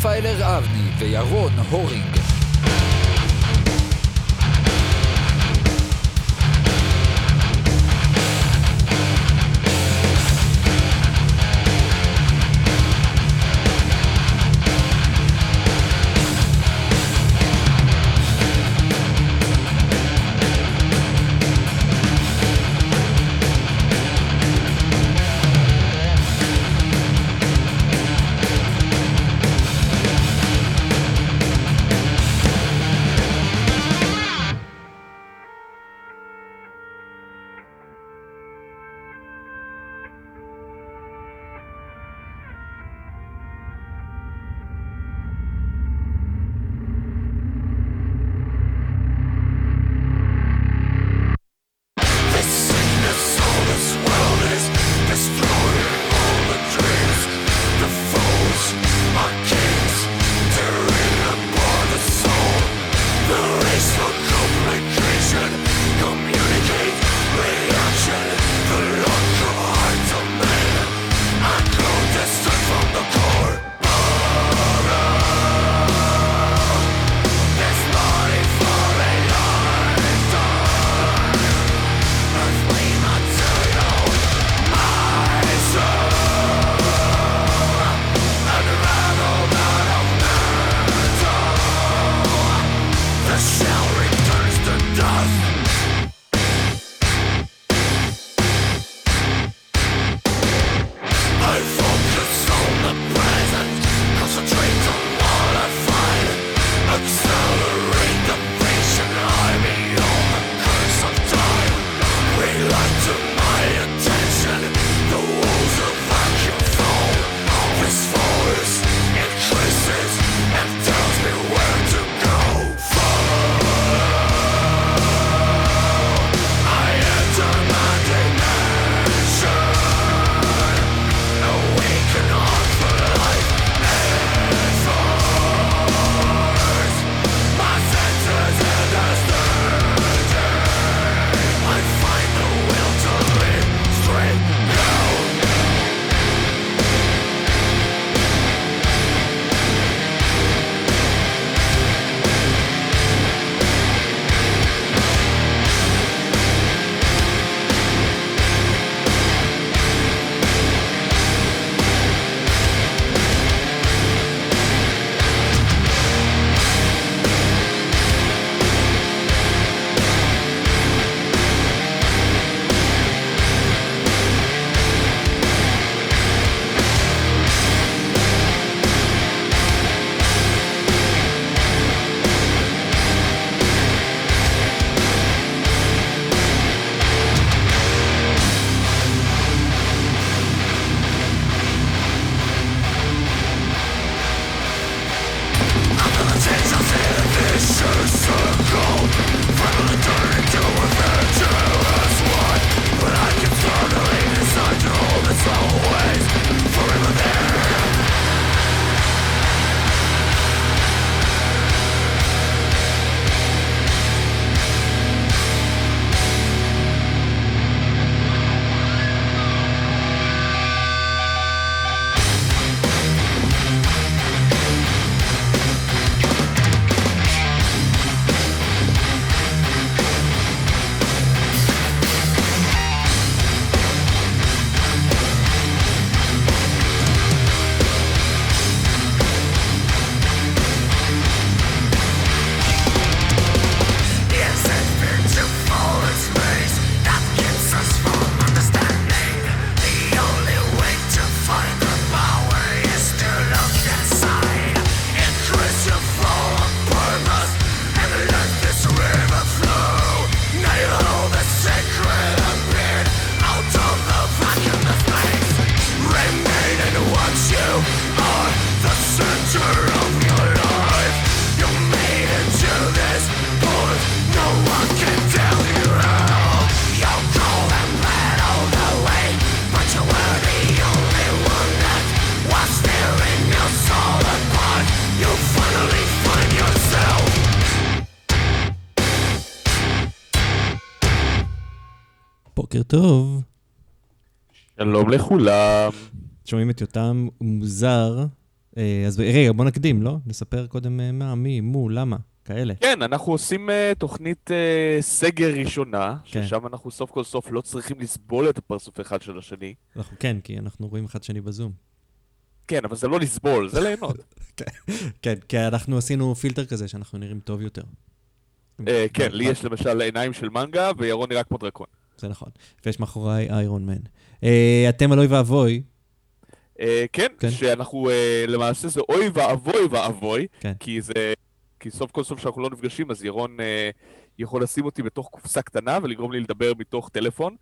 יותם דפיילר אבני וירון הורינג. שלום לכולם. שומעים את יותם מוזר. אה, אז רגע, בוא נקדים, לא? נספר קודם אה, מה, מי, מו, למה, כאלה. כן, אנחנו עושים uh, תוכנית uh, סגר ראשונה, כן. ששם אנחנו סוף כל סוף לא צריכים לסבול את הפרצוף אחד של השני. אנחנו כן, כי אנחנו רואים אחד שני בזום. כן, אבל זה לא לסבול, זה ליהנות. כן, כי אנחנו עשינו פילטר כזה שאנחנו נראים טוב יותר. כן, לי יש למשל עיניים של מנגה, וירון נראה כמו דרקון. זה נכון. ויש מאחוריי איירון מן. אה, אתם על אוי ואבוי, אה, כן, כן. שאנחנו, אה, למעשה זה אוי ואבוי ואבוי, כן. כי זה... כי סוף כל סוף שאנחנו לא נפגשים, אז ירון יכול לשים אותי בתוך קופסה קטנה ולגרום לי לדבר מתוך טלפון.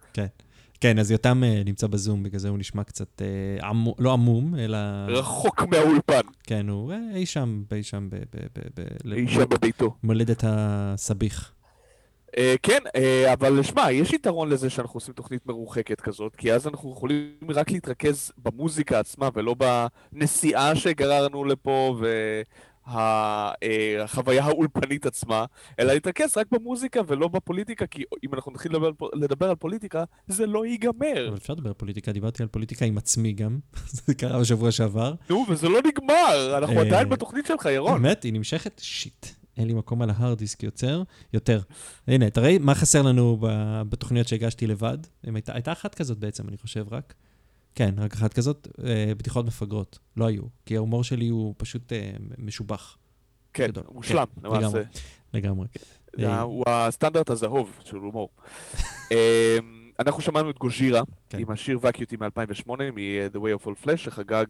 כן, אז יותם נמצא בזום, בגלל זה הוא נשמע קצת עמו, לא עמום, אלא... רחוק מהאולפן, כן, הוא אי שם, אי שם, ב- ב- ב- ב- אי שם בביתו. מולדת הסביך. אה, כן, אה, אבל שמע, יש יתרון לזה שאנחנו עושים תוכנית מרוחקת כזאת, כי אז אנחנו יכולים רק להתרכז במוזיקה עצמה ולא בנסיעה שגררנו לפה והחוויה האולפנית עצמה, אלא להתרכז רק במוזיקה ולא בפוליטיקה, כי אם אנחנו נתחיל לדבר, לדבר על פוליטיקה, זה לא ייגמר. אבל אפשר לדבר על פוליטיקה, דיברתי על פוליטיקה עם עצמי גם, זה קרה בשבוע שעבר. נו, וזה לא נגמר, אנחנו אה, עדיין בתוכנית שלך, ירון. באמת, היא נמשכת? שיט. אין לי מקום על ההארד דיסק יוצר, יותר. הנה, תראי מה חסר לנו בתוכניות שהגשתי לבד. הייתה, הייתה אחת כזאת בעצם, אני חושב, רק. כן, רק אחת כזאת, אה, בדיחות מפגרות. לא היו, כי ההומור שלי הוא פשוט אה, משובח, כן, גדול. מושלם, כן, למעשה. לגמרי. לגמרי. זה אה. הוא הסטנדרט הזהוב של הומור. אה, אנחנו שמענו את גוז'ירה, כן. עם השיר וקיוטי מ-2008, מ-The Way of All Flesh, שחגג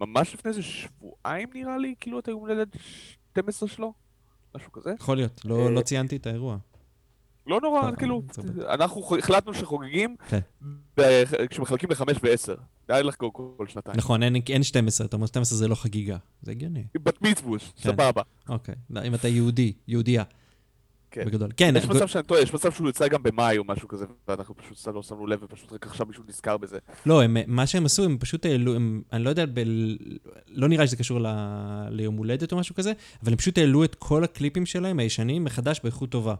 ממש לפני איזה שבועיים נראה לי, כאילו את היום הולדת 12 שלו, משהו כזה. יכול להיות, לא, אה, לא ציינתי את האירוע. לא נורא, לא, כאילו. אנחנו החלטנו שחוגגים כן. כשמחלקים לחמש ועשר. די לחגוג כל- שנתיים. נכון, אין, אין 12, אתה אומר 12 זה לא חגיגה. זה הגיוני. בת מצווש, כן. סבבה. אוקיי. לא, אם אתה יהודי, יהודייה, כן. בגדול. כן, יש מצב שאני טועה, יש מצב שהוא יצא גם במאי או משהו כזה, ואנחנו פשוט לא שמנו לב, ופשוט רק עכשיו מישהו נזכר בזה. לא, הם, מה שהם עשו, הם פשוט העלו, הם, אני לא יודע, ב, לא נראה שזה קשור ל, ליום הולדת או משהו כזה, אבל הם פשוט העלו את כל הקליפים שלהם, הישנים, מחדש באיכות טובה.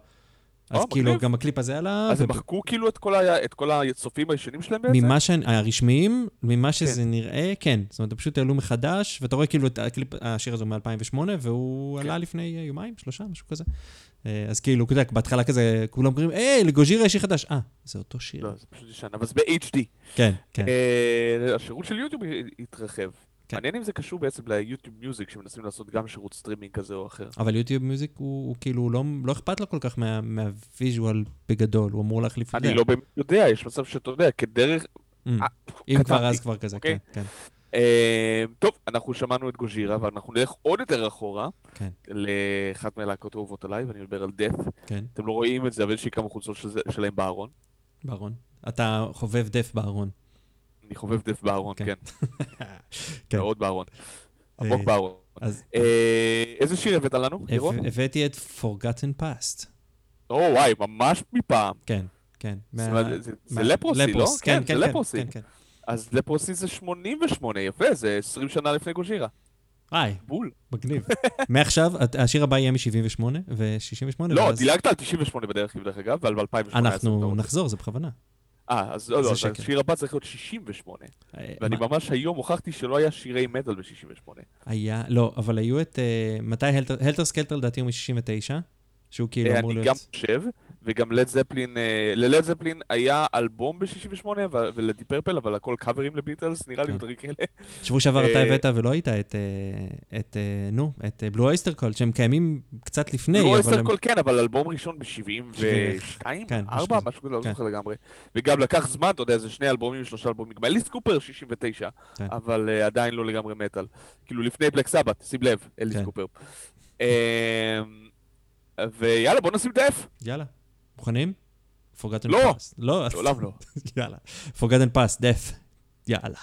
אז אה, כאילו, מגניב. גם הקליפ הזה עלה, אז הם מחקו כאילו את כל ה- את כל הצופים הישנים שלהם בעצם? ממה שאני, הרשמיים, ממה שזה נראה, כן. זאת אומרת, הם פשוט העלו מחדש, ואתה רואה כאילו את הקליפ, השיר הזה הוא מ-2008, והוא כן. עלה לפני אה, יומיים, שלושה, משהו כזה. אה, אז כאילו, אתה יודע, בהתחלה כזה, כולם אומרים, היי, ל-Gojira יש שיר חדש. אה, זה אותו שיר. לא, זה פשוט ישן, אבל זה ב-HD. כן, כן. אה, השירות של יוטיוב התרחב. כן. מעניין אם זה קשור בעצם ל YouTube Music, שמנסים לעשות גם שירות סטרימינג כזה או אחר. אבל YouTube Music הוא, הוא כאילו לא, לא אכפת לו כל כך מה, מהוויז'ואל בגדול, הוא אמור להחליף את זה. אני לא באמת יודע, יש מצב שאתה יודע, כדרך... Mm. אה, אם כבר אז כבר כזה, אוקיי? כן, כן. אה, טוב, אנחנו שמענו את Gojira, ואנחנו נלך עוד יותר אחורה, כן. לאחת מהלהקות האהובות עליי, ואני מדבר על Death. כן, אתם לא רואים את זה, אבל יש לי כמה חולצות של שלהם בארון. בארון. אתה חובב דף בארון. אני חובב death בארון, כן. כן. כן. מאוד בארון. אה, עמוק בארון. אז אה, איזה שיר הבאת לנו, הבאתי את Forgotten Past. או וואי, ממש מפעם. כן, כן. זאת אומרת, זה- לפרוסי, לא? כן, כן. כן, כן. אז לפרוסי זה 88, יפה, זה 20 שנה לפני גוז'ירה. היי, בול. מגניב. מעכשיו, השיר הבא יהיה מ-78 ו-68. לא, דילגת על 98 בדרך כלל, דרך אגב, ועל 2018. אנחנו נחזור, זה בכוונה. אה, אז לא, לא. השיר הבא צריך להיות 68. אה, ואני ממש היום הוכחתי שלא היה שירי מטאל ב-68. היה, לא, אבל היו את, אה, מתי הלטר, סקלטר לדעתי הוא מ-69, שהוא כאילו אמור אני להיות... גם חושב, וגם לד זפלין, ללד זפלין היה אלבום ב-68 ולדי פרפל, אבל הכל קאברים לביטלס, נראה לי כן. ודברים כאלה. שבוע שעבר אתה אה, הבאת ולא היית את, אה, את, אה, נו, את בלו אייסטר קולד, שהם קיימים קצת לפני, אסטר הם... קול כן, אבל אלבום ראשון ב-72? כן, משהו 4? כזה. משהו כזה, לא כן. זוכר לגמרי. וגם לקח זמן, אתה יודע, זה שני אלבומים, שלושה אלבומים. גם אליס קופר 69, כן. אבל עדיין לא לגמרי מטאל. כאילו לפני בלק סבת, שים לב, אליס כן. קופר. אה, ויאללה, בוא נשים דף. יאללה, מוכנים? Forgotten לא. Past. לא, לעולם לא. יאללה. Forgotten Past, death. יאללה.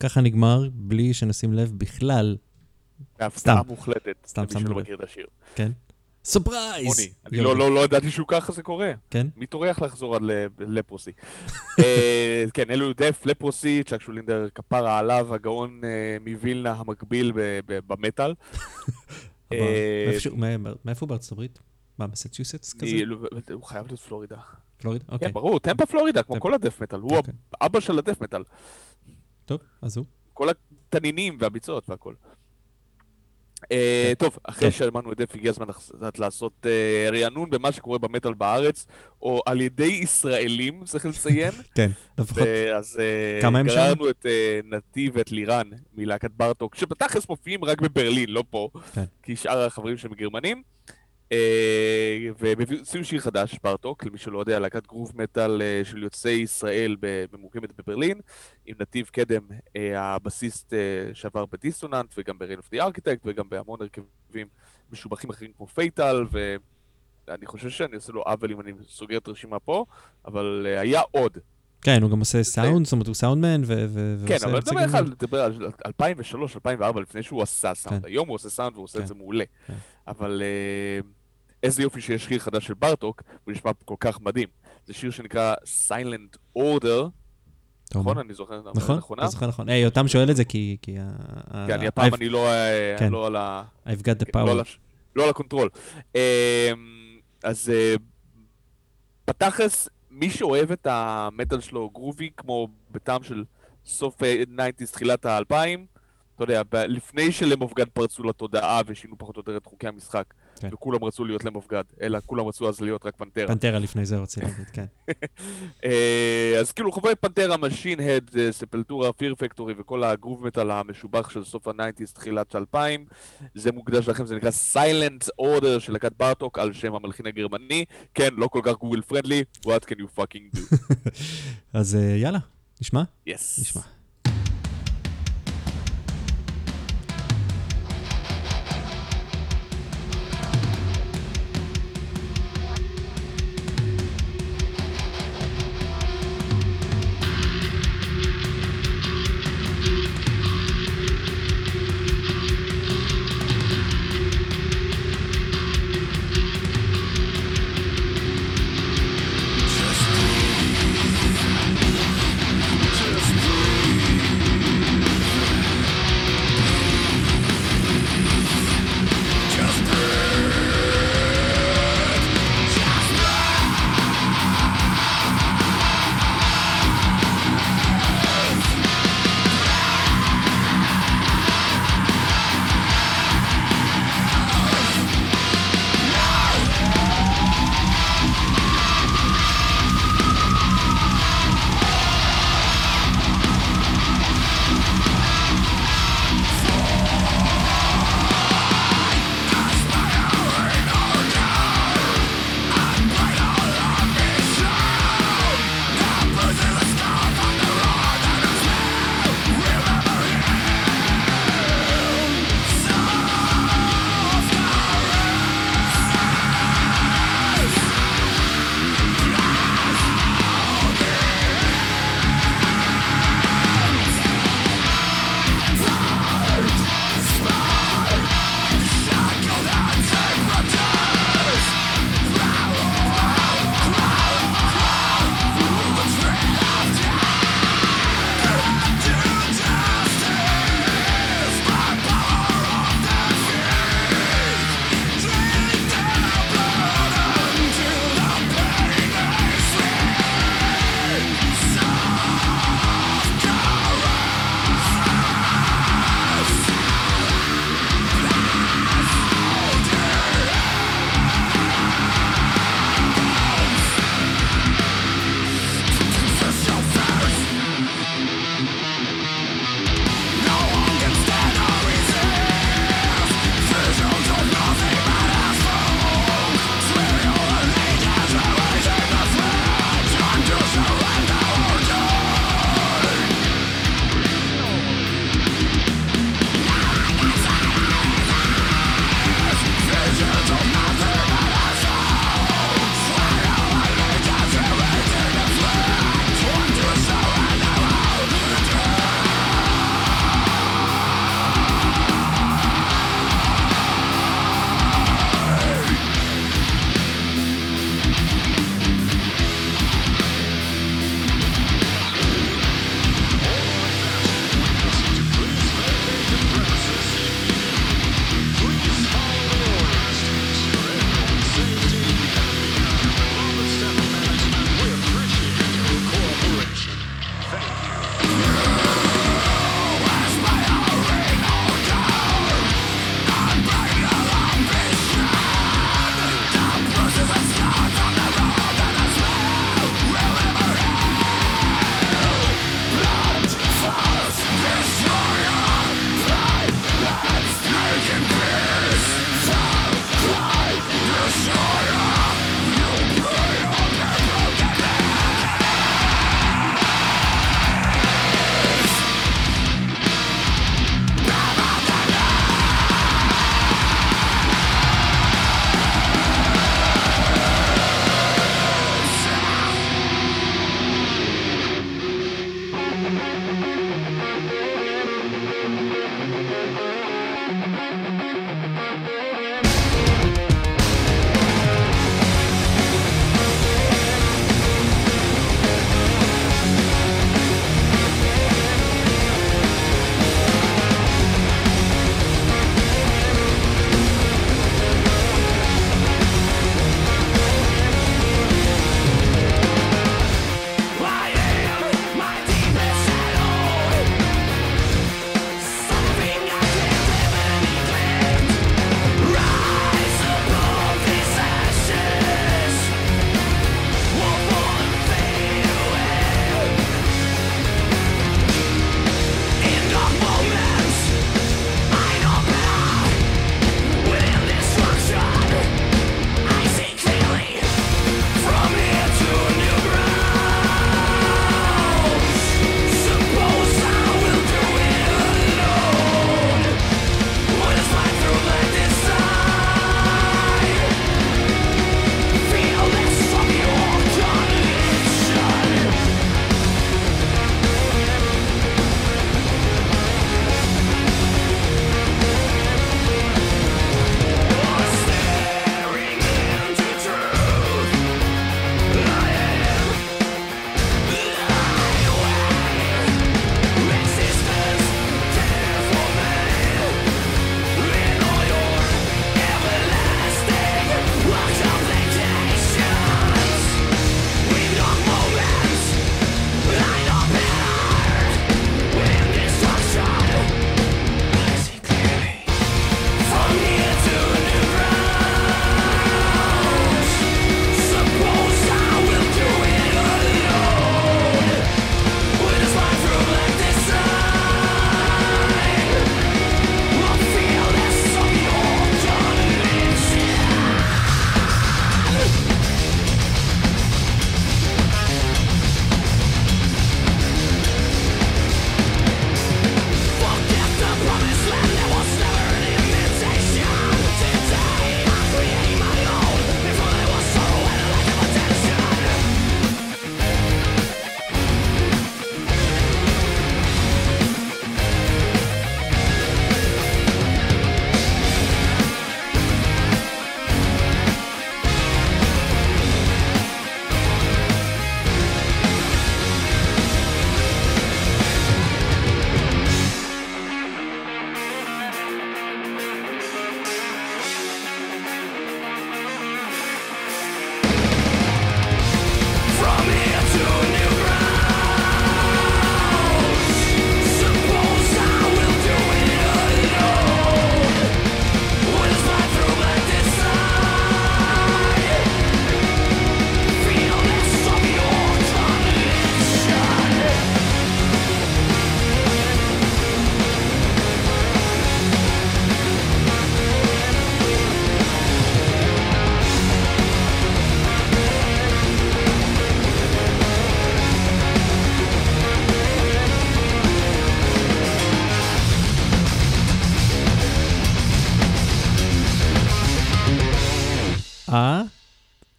ככה נגמר, בלי שנשים לב בכלל. בהפתעה סתם. מוחלטת. סתם למי שמנו שלא. מכיר את השיר. כן. סופרייז! אני לא- לא לא ידעתי שהוא ככה זה קורה. כן? מי טורח לחזור על אה, לפרוסי? אה, כן, אלו דף, לפרוסי, צ'אק שולינדר, כפרה עליו, הגאון אה, מווילנה המקביל במטאל. מאיפה הוא בארצות הברית? מה, מסצ'וסטס כזה? לא, הוא חייב להיות פלורידה. פלורידה? אוקיי. כן, ברור, טמפה פלורידה, כמו. כל הדף מטאל. הוא אוקיי. אבא של הדף מטאל. טוב, אז הוא. כל התנינים והביצות והכל. אה, כן. טוב, אחרי טוב. שאמרנו את דף, הגיע הזמן לעשות אה, רענון במה שקורה במטאל בארץ, או על ידי ישראלים, צריך לציין. כן, לפחות. אז אה? גררנו את נתיב ואת לירן מלהקת בארטוק, שבתכלס מופיעים רק בברלין, לא פה, כן. כי שאר החברים שלהם גרמנים. אה, והם הוציאו שיר חדש, בארטוק, למי שלא יודע, להקת גרוב מטאל אה, של יוצאי ישראל ממוקמת בברלין, עם נתיב קדם, אה, הבסיסט שעבר ב-Dissonant, וגם ב-Rain of the Architect, וגם בהמון הרכבים משובחים אחרים כמו פייטל, ואני חושב שאני עושה לו עוול אם אני סוגר את הרשימה פה, אבל היה עוד. כן, הוא גם עושה סאונד, זאת אומרת, הוא סאונדמן, ו... ו- כן, ועושה- אבל גם- לך על לדבר על 2003, 2004, לפני שהוא עשה סאונד. כן. היום הוא עושה סאונד והוא עושה את כן. זה מעולה. כן. אבל איזה יופי שיש שיר חדש של בארטוק, הוא נשמע כל כך מדהים. זה שיר שנקרא Silent Order. נכון? אני זוכר נכון, נכונה? אתה זוכר נכון. היי, יותם שואל את זה כי... כי אני הפעם אני לא אה, כן. לא על ה... I've got the לא על power. לא על הקונטרול. אה, אז אה, בתכלס, מי שאוהב את המטאל שלו groovy, כמו בטעם של סוף ה-90's, תחילת ה-2000, אתה יודע, לפני ש-Lamb of God פרצו לתודעה ושינו פחות או יותר את חוקי המשחק, כן. וכולם רצו להיות Lamb of God, אלא כולם רצו אז להיות רק Pantera. Pantera לפני זה רוצה להגיד, כן. אה, אז כאילו חובבי Pantera, Machine Head, Sepultura, Fear Factory וכל הגרוב מטאל המשובח של סוף ה-90's, תחילת 2000, זה מוקדש לכם, זה נקרא Silent Order של להקת בארטוק על שם המלחין הגרמני. כן, לא כל כך Google friendly, what can you fucking do? אז אה, יאללה, נשמע? yes. נשמע.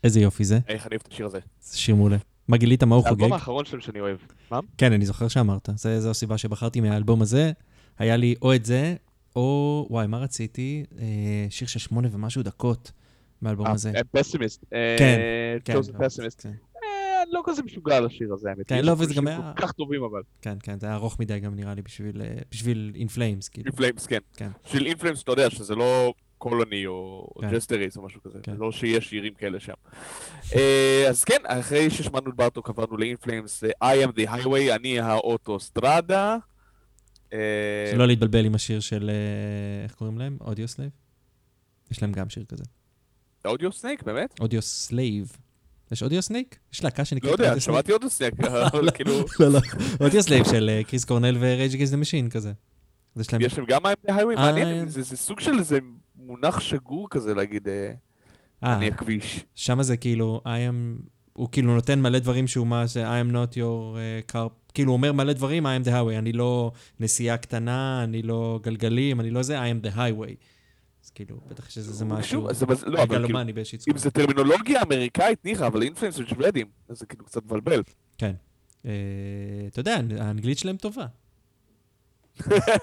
איזה יופי זה. איך אני אוהב את השיר הזה. זה שיר מעולה. מה גילית מה הוא זה חוגג? האלבום האחרון שלהם שאני אוהב. מה? כן, אני זוכר שאמרת. זה- זו הסיבה שבחרתי מהאלבום הזה. היה לי או את זה, או, וואי, מה רציתי? אה, שיר של שמונה ומשהו דקות מהאלבום הזה. פסימיסט. כן, כן. לא, פסימיסט. כן. אני לא כזה משוגע על השיר הזה, האמת. כן, לא, וזה גם היה- כל כך טובים אבל. כן, כן, זה היה ארוך מדי גם נראה לי בשביל, אה, בשביל In Flames, כאילו. אינפלאמס, כן. כן. של אינפלאמס, אתה יודע שזה לא Colony או כן. Jester Race או משהו כזה. כן. לא שיש שירים כאלה שם. אה, אז כן, אחרי ששמענו את בארטוק עברנו ל-In Flames, אה, I am the highway, אני האוטוסטרדה. אה, שלא להתבלבל עם השיר של, איך קוראים להם? Audioslave? יש להם גם שיר כזה. Audiosnake, באמת? Audioslave. יש Audiosnake? יש להקה לא שנקראת יודע, Audiosnake? שמעתי Audiosnake, אבל כאילו, לא, לא. Audioslave של אה, קריס קורנל ו-Rage Against the Machine כזה. יש להם... גם highway, אה, מעניין, זה סוג של איזה מונח שגור כזה להגיד, אה, אה, אני הכביש. שמה זה כאילו, I am... הוא כאילו נותן מלא דברים שהוא מה זה, I am not your uh, car... כאילו הוא אומר מלא דברים, I am the highway. אני לא נסיעה קטנה, אני לא גלגלים, אני לא זה, I am the highway. אז כאילו, בטח יש איזה משהו... זה- לא, אבל כאילו, מגלומני באיזושהי אם צורה. זה טרמינולוגיה אמריקאית, ניחא, אבל אינפלאמס של שוודים, אז זה כאילו קצת מבלבל. כן. אה, אתה יודע, האנגלית שלהם טובה.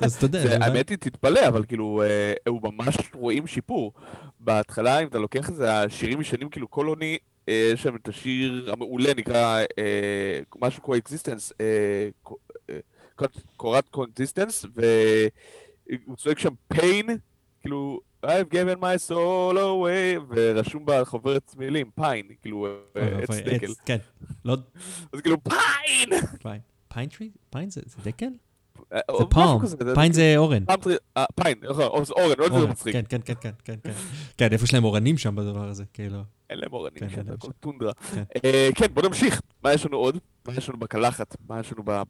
אז אתה יודע, האמת היא, תתפלא, אבל כאילו, אה, הוא ממש רואים שיפור. בהתחלה, אם אתה לוקח את זה, השירים ישנים, כאילו קולוני, אה, יש שם את השיר המעולה, נקרא אה, משהו כמו אקזיסטנס, קורת קונסיסטנס, והוא צועק שם pain, כאילו, I've given my soul away, ורשום בחוברת מילים, פיין, כאילו, אה, עץ דקל. כן. לא אז כאילו, Pine! Pine. Pine tree? Pine זה זה דקל? אה, זה משהו פאום. Pine זה אורן. אה, pine, אורן, יותר אורן. מצחיק. כן, כן, כן, כן, כן, כן. כן, איפה שלהם אורנים שם בדבר הזה, כאילו. אין להם אורנים, כן, כן, להם הכל שם. טונדרה. כן. אה, בוא נמשיך. מה יש לנו עוד? מה יש לנו בקלחת? מה יש לנו ב...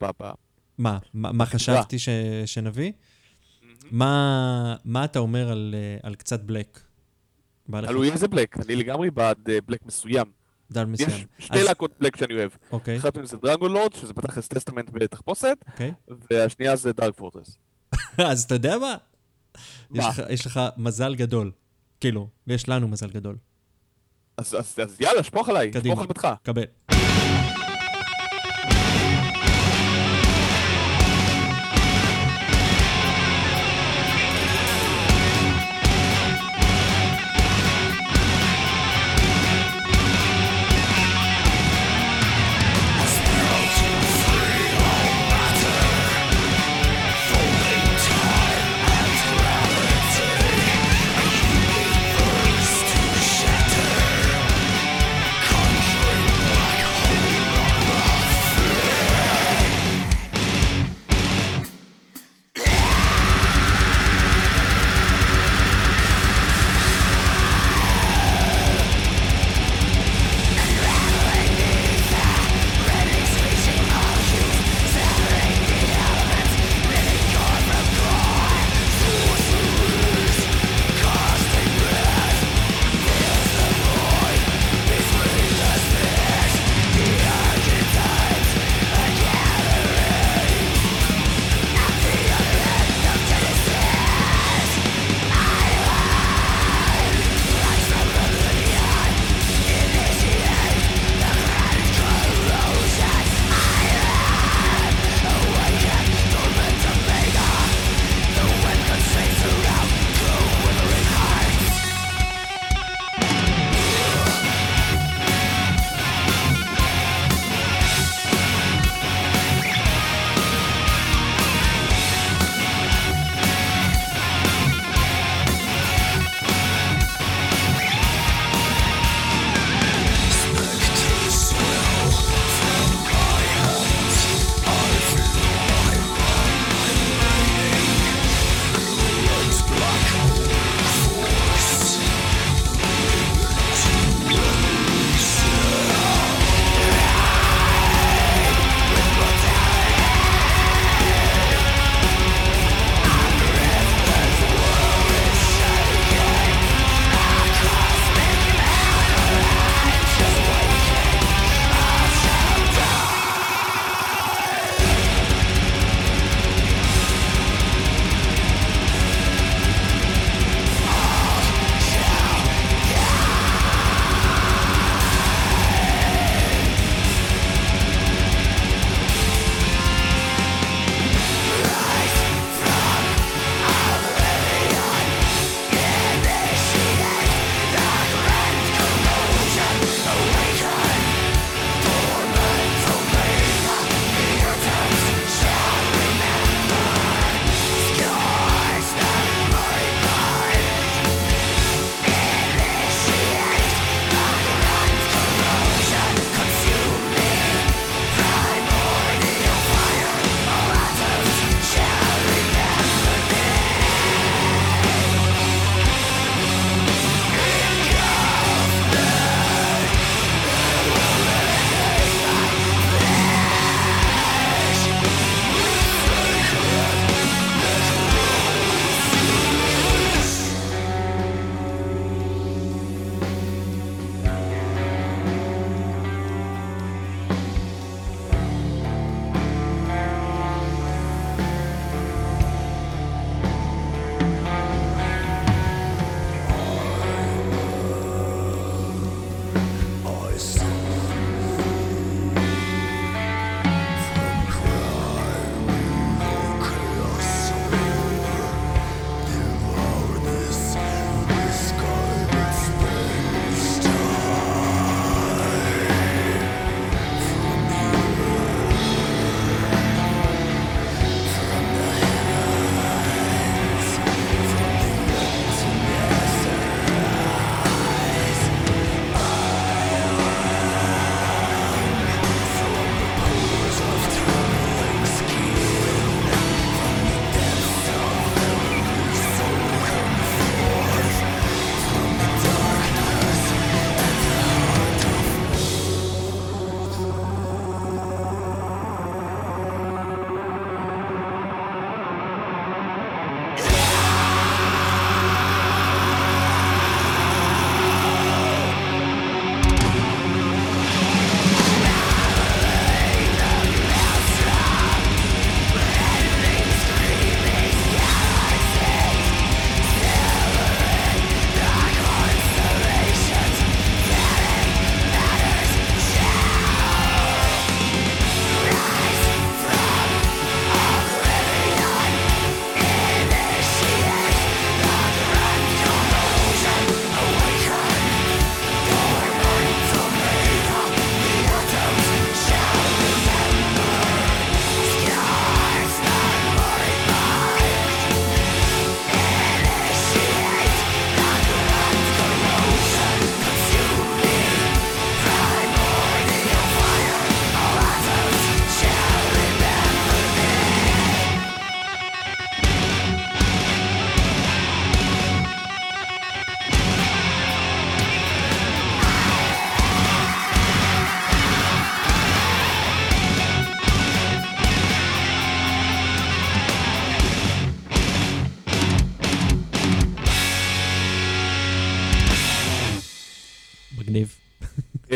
מה, מה חשבתי שנביא? מה אתה אומר על אה, קצת black? תלוי איזה black, אני לגמרי בעד אה, black מסוים. דל יש מסוים. שתי אז- להקות black שאני אוהב. אוקיי, אחת מהן זה Dragonlord, שזה פתח את Testament בתחפושת, אוקיי. והשנייה זה Dark Fortress. אז אתה יודע מה? יש? לך- יש לך מזל גדול. כאילו, ויש לנו מזל גדול. אז אז- אז יאללה, שפוך עליי, קדימה. שפוך על ביתך. קבל.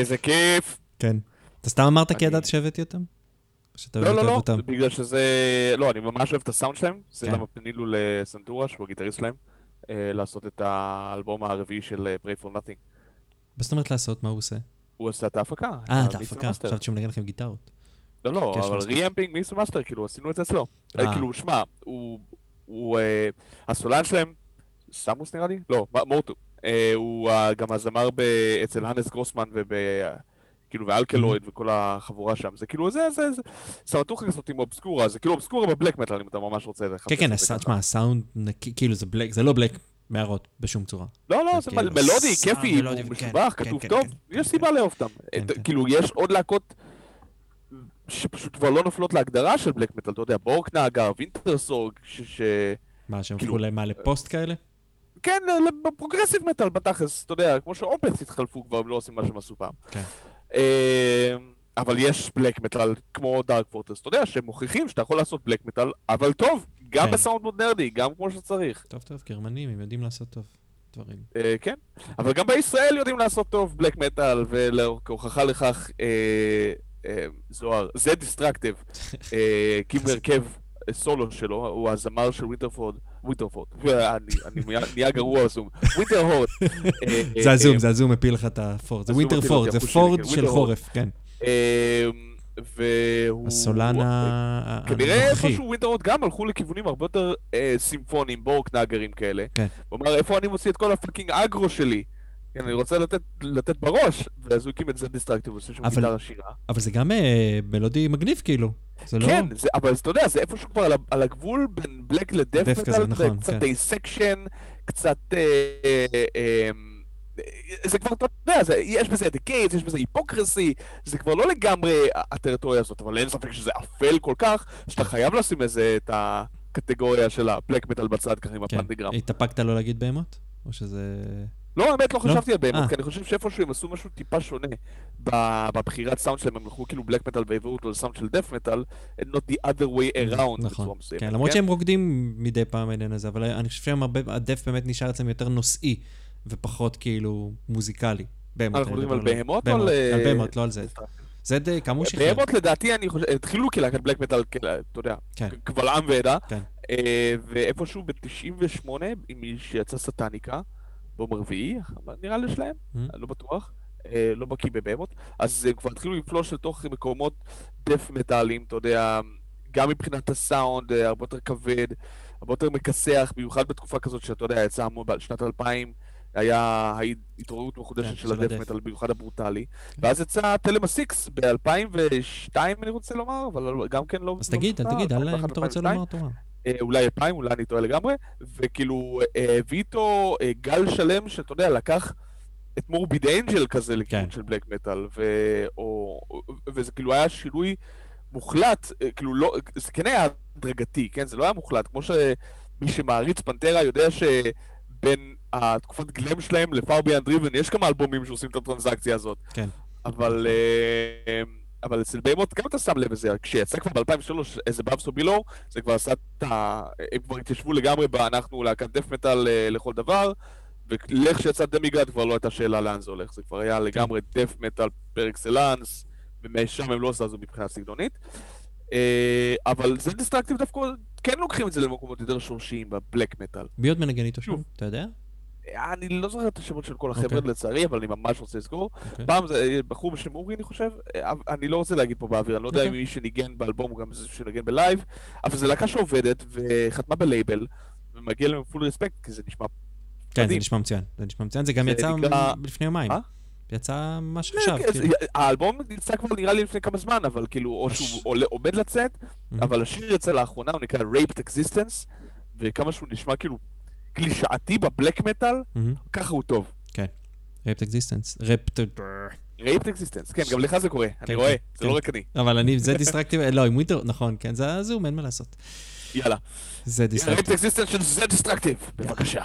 איזה כיף. כן. אתה סתם אמרת כי ידעת שהבאתי אותם? לא, לא, לא? בגלל שזה... לא, אני ממש אוהב את הסאונד שלהם. זה כן. למה פנינו לסנטורה, שהוא הגיטריסט שלהם, אה, לעשות את האלבום הרביעי של אה, Prey for Nothing. מה זאת אומרת לעשות? מה הוא עושה? הוא עשה את ההפקה. אה, את ההפקה. חשבתי שהוא מנגן לכם גיטרות. לא, לא, אבל. reamping mix ו master, כאילו, עשינו את זה אצלו. אה. כאילו, שמע, הוא... הסולן שלהם, סמוס נראה לי? לא, מורטו. אה, הוא גם הזמר אצל הנס גרוסמן וב... כאילו, ואלקלויד וכל החבורה שם. זה כאילו, זה, זה, זה... סרטוחה כזאת עם אובסקורה, זה כאילו אובסקורה בבלק מטאל, אם אתה ממש רוצה לחפש כן, כן. תשמע, הסאונד כאילו זה בלק, זה לא בלק מערות בשום צורה. לא, לא, זה זה מל- מלודי, כיפי, הוא משובח, כתוב טוב, יש סיבה לאהוב אותם. כן, כן. כאילו, יש עוד להקות שפשוט כבר לא נופלות להגדרה של בלק מטאל, אתה יודע, בורקנאגר, וינטרסורג, ש... ש- מה, שהם כאילו- הפכו למה, לפוסט כאלה? כן, ל progressive metal בתכלס, אתה יודע, כמו ש Opeth התחלפו כבר, הם לא עושים מה שהם עשו פעם. כן. אה, אבל יש בלק מטאל כמו Dark Fortress, אתה יודע, שהם מוכיחים שאתה יכול לעשות בלק מטאל, אבל טוב, גם כן. בסאונד מודרני, גם כמו שצריך. טוב, טוב, גרמנים, הם יודעים לעשות טוב דברים. אה, כן, אבל גם בישראל יודעים לעשות טוב בלק מטאל, וכהוכחה לכך, אה, אה, זוהר, Zed Destructive, אה, הקים הרכב סולו שלו, הוא הזמר של ווינטרפורד, ווינטרפורד, אני אני נהיה- גרוע הזום, Winterhorde. אה, זה אה, הזום, זה הזום מפיל לך את הפורד. זה winter פורד, זה שלי, פורד כן, של winter חורף, כן. אה, והוא... הסולן ה- ה- כנראה. איפשהו Winterhorde גם הלכו לכיוונים הרבה יותר אה, סימפוניים, בורקנאגרים כאלה. כן. הוא אמר, איפה אני מוציא את כל ה fucking aggro שלי? כן, אני רוצה לתת, לתת בראש, ואז הוא הקים את Zed Destructive, הוא עושה שם גיטרה שירה. אבל זה גם אה, מלודי מגניב, כאילו. זה לא... כן, זה, אבל אתה יודע, זה איפשהו כבר על, על הגבול בין בלק לדת' מטאל, נכון, קצת כן. Dissection, קצת... אה, אה, אה, זה כבר, אתה יודע, זה, יש בזה Deicide, יש בזה Hypocrisy, זה כבר לא לגמרי הטריטוריה הזאת, אבל אין ספק שזה אפל כל כך, שאתה חייב לשים לזה את הקטגוריה של הבלק מטאל בצד, ככה עם כן. הפנטגרם. התאפקת לא להגיד בהמות? או שזה... לא, האמת, לא לא? חשבתי על אה. בהמות, כי אני חושב שאיפשהו הם עשו משהו טיפה שונה בבחירת סאונד שלהם, הם הלכו כאילו בלק מטאל והעבירו אותו לסאונד של דף מטאל, and not the other way around נכון. בצורה מסוימת. כן, למרות שהם רוקדים מדי פעם בעניין הזה, אבל אני חושב שהם הרבה, הדף באמת נשאר אצלם יותר נושאי, ופחות כאילו מוזיקלי. אנחנו מדברים מדבר על לא- בהמות או על... על אה, בהמות, לא על זה. זה די, כמה הוא שחרר. בהמות לדעתי, אני חושב, התחילו כלהקת בלק מטאל, אתה יודע, כן. קבל עם ועדה, כן. אה, ואיפשהו ב-98, עם מי שיצא סטניקה, בום רביעי, נראה לי שלהם, Mm. אני לא בטוח, אה, לא בקיא בבהמות, אז הם כבר התחילו לפלוש לתוך מקומות דף מטאליים, אתה יודע, גם מבחינת הסאונד, אה, הרבה יותר כבד, הרבה יותר מכסח, במיוחד בתקופה כזאת שאתה יודע, יצא המון, בשנת 2000 היה ההתעוררות מחודשת כן, של הדף. מטאל, במיוחד הברוטלי, ואז יצא תלמה סיקס ב-2002 אני רוצה לומר, אבל גם כן לא... אז לא תגיד, מפתיע, תגיד, אם 2001, אתה רוצה 2002. לומר, תאמר. אה, אולי 2000, אולי אני טועה לגמרי, וכאילו אה, הביא איתו אה, גל שלם שאתה יודע, לקח את מורביד אנג'ל כזה לכיוון כן. של בלק מטאל, ו- או- וזה כאילו היה שינוי מוחלט, אה, כאילו לא, זה כן היה הדרגתי, כן? זה לא היה מוחלט, כמו שמי שמעריץ פנטרה יודע שבין התקופת גלם שלהם לפאר ביאנד ריבן יש כמה אלבומים שעושים את הטרנזקציה הזאת. כן. אבל, אה, אבל אצל בהמות גם אתה שם לב לזה, כשיצא כבר ב-2003 איזה As Above So Below, זה כבר עשה את ה... הם כבר התיישבו לגמרי ב"אנחנו להקת דת' מטאל אה, לכל דבר", וכשיצא Demigod כבר לא הייתה שאלה לאן זה הולך, זה כבר היה לגמרי דת' מטאל par excellence, ומשם הם לא זזו מבחינה סגנונית. אה, אבל Zed Destructive דווקא, כן לוקחים את זה למקומות יותר שורשיים בבלק מטאל. מי עוד מנגן איתו? שוב. אתה יודע? אני לא זוכר את השמות של כל החבר'ה אוקיי. לצערי, אבל אני ממש רוצה לזכור. אוקיי. פעם זה בחור בשם אורי, אני חושב, אה, אני לא רוצה להגיד פה באוויר, אני לא יודע אם אוקיי. מי שניגן באלבום הוא גם זה שניגן ב live, אבל זו להקה שעובדת וחתמה בלייבל, ומגיע להם full respect, כי זה נשמע... כן, זה. נשמע מצוין. זה נשמע מצוין, זה גם זה יצא נקרא- לפני יומיים. מה? יצא מה כן, שחשבת. זה- האלבום יצא כבר נראה לי לפני כמה זמן, אבל כאילו, או שהוא עומד לצאת, אבל השיר יצא לאחרונה, הוא נקרא Raped Existence, וכמה שהוא נשמע כאילו קלישאתי בבלק מטאל, ככה הוא טוב. Raped Existence. Raped... Raped Existence, כן, גם לך זה קורה, אני כן, רואה, כן, זה לא כן. רק אני. אבל אני, Zed Destructive, לא, עם winter, נכון, כן, זה הזום, אין מה לעשות. יאללה. Zed Destructive. Existence של Zed Destructive, בבקשה.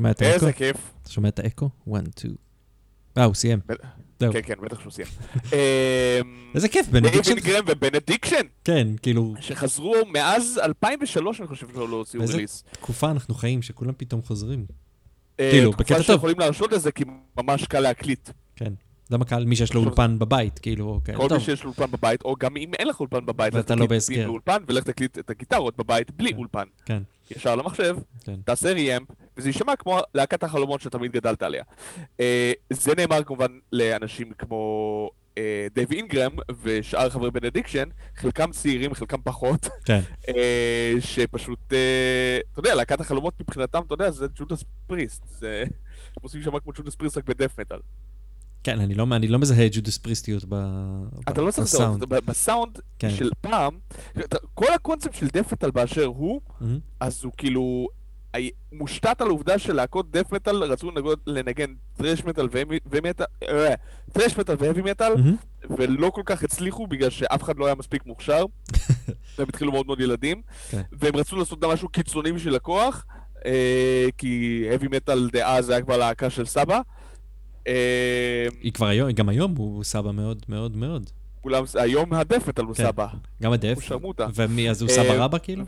שומע את האקו? איזה כיף. אתה שומע את האקו? 1, 2. אה, הוא סיים. זהו. כן, כן, בטח שהוא סיים. אמ, איזה כיף, Benediction. דייב אינגרם ו Benediction, כן, כאילו, שחזרו מאז 2003, אני חושב שלא לא הוציאו באיזה release. תקופה אנחנו חיים שכולם פתאום חוזרים. אה, כאילו, בקטע תקופה טוב. שיכולים להרשות לזה, כי ממש קל להקליט. כן. למה קל, מי שיש לו אולפן בבית, כאילו. כל טוב. מי שיש לו אולפן בבית, או גם אם אין לך אולפן בבית, ואתה לא בהסגר. ולך תקליט את הגיטרות בבית בלי כן. אולפן. כן. ישר למחשב, כן. תעשה reamp, וזה יישמע כמו להקת החלומות שתמיד גדלת עליה. אה, זה נאמר כמובן לאנשים כמו אה, דייב אינגרם ושאר חברי Benediction, חלקם צעירים, חלקם פחות, כן. אה, שפשוט, אה, אתה יודע, להקת החלומות מבחינתם, אתה יודע, זה Judas Priest. זה... הם עושים שם כמו Judas Priest רק בדת' מטאל. כן, אני לא, אני לא מזהה ג'ודס פריסטיות ב... אתה לא צריך לזהות, בסאונד. בסאונד כן. של פעם, כל הקונספט של דף מטאל באשר הוא, מהמם. אז הוא כאילו מושתת על העובדה שלהקות דף מטאל רצו לנגן- לנגן טרש מטאל ומטאל, טרש מטאל והאבי מטאל. ולא כל כך הצליחו בגלל שאף אחד לא היה מספיק מוכשר, והם התחילו מאוד מאוד ילדים, כן. והם רצו לעשות גם משהו קיצוני בשביל הכוח, אה, כי האבי מטאל דאז היה כבר להקה של סבא. אה, היא כבר היום, גם היום הוא סבא מאוד מאוד מאוד. כולם, היום מטאל הוא כן. סבא, גם הדף. הוא שרמוטה. ומי, אז הוא אה, סבא רבא כאילו?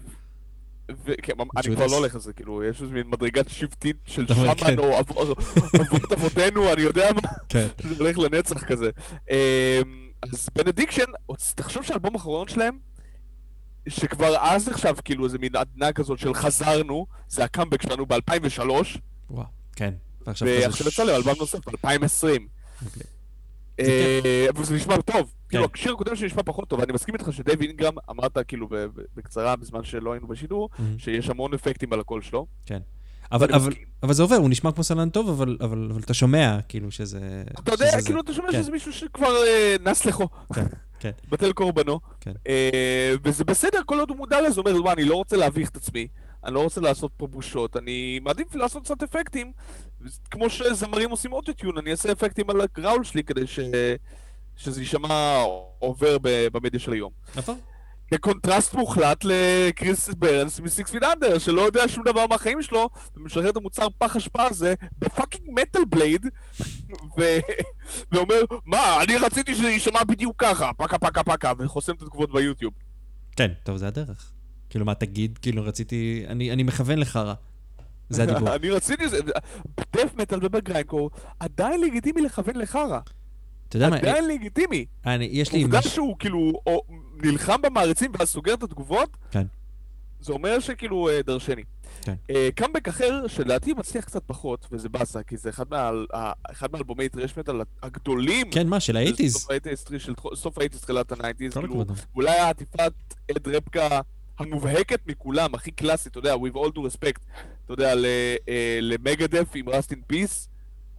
וכן, אני. כבר לא הולך על זה, כאילו, יש איזה מין מדרגת שבטית של אומר, שמן כן. או אב- אבות אבותינו, אני יודע מה, כן. שזה הולך לנצח כזה. אמ, אז בנדיקשן, תחשוב שהאלבום האחרון שלהם, שכבר אז נחשב כאילו איזה מין עדנה כזאת של חזרנו, זה הקאמבק שלנו ב-2003, וואו, כן. ועכשיו יצא להם אלבום נוסף ב-2020. אוקיי. אה, אבל זה נשמע טוב. כאילו, כן. השיר הקודם שנשמע פחות טוב, אני מסכים איתך שדייב אינגרם, אמרת כאילו בקצרה בזמן שלא היינו בשידור. שיש המון אפקטים על הקול שלו. כן. אבל, אבל. אבל זה עובר, הוא נשמע כמו סלן טוב, אבל, אבל, אבל אתה שומע, כאילו, שזה... אתה יודע, שזה זה. כאילו, אתה שומע כן. שזה מישהו שכבר אה, נס לחו. כן, כן. בטל קורבנו. כן. אה, וזה בסדר, כל עוד הוא מודע לזה, הוא אומר, וואי, אני לא רוצה להביך את עצמי, אני לא רוצה לעשות פה בושות, אני מעדיף לעשות קצת אפקטים, כמו שזמרים עושים אוטוטיון, אני אעשה אפקטים על ה growl שלי כדי ש... שזה יישמע עובר ב- במדיה של היום. נכון. כקונטרסט מוחלט לכריס ברנס מ Six Feet Under, שלא יודע שום דבר מהחיים שלו, ומשחרר את המוצר פח אשפה הזה ב fucking Metal Blade, ו... ואומר, מה, אני רציתי שזה יישמע בדיוק ככה, פקה פקה פקה, וחוסם את התגובות ביוטיוב. כן, טוב, זה הדרך. כאילו, מה תגיד? כאילו, רציתי... אני, אני מכוון לך רע. זה הדיבור. אני רציתי, בדף מטאל ובגריינקור, עדיין לגיטימי לכוון לחרא. אתה יודע מה, עדיין לגיטימי. אני, יש לי... עובדה. שהוא כאילו נלחם במעריצים ואז סוגר את התגובות, כן. זה אומר שכאילו אה, דרשני. כן. אה, קאמבק אחר, שלדעתי מצליח קצת פחות, וזה באסה, כי זה אחד מה- ה- אחד מאלבומי טרש מטאל הגדולים. כן, מה, של האייטיז? סוף האייטיז, תחילת הניינטיז, כאילו. אולי העטיפת אד רפקה המובהקת מכולם, הכי קלאסית, אתה יודע, with all due respect, אתה יודע, ל Megadeth עם in Peace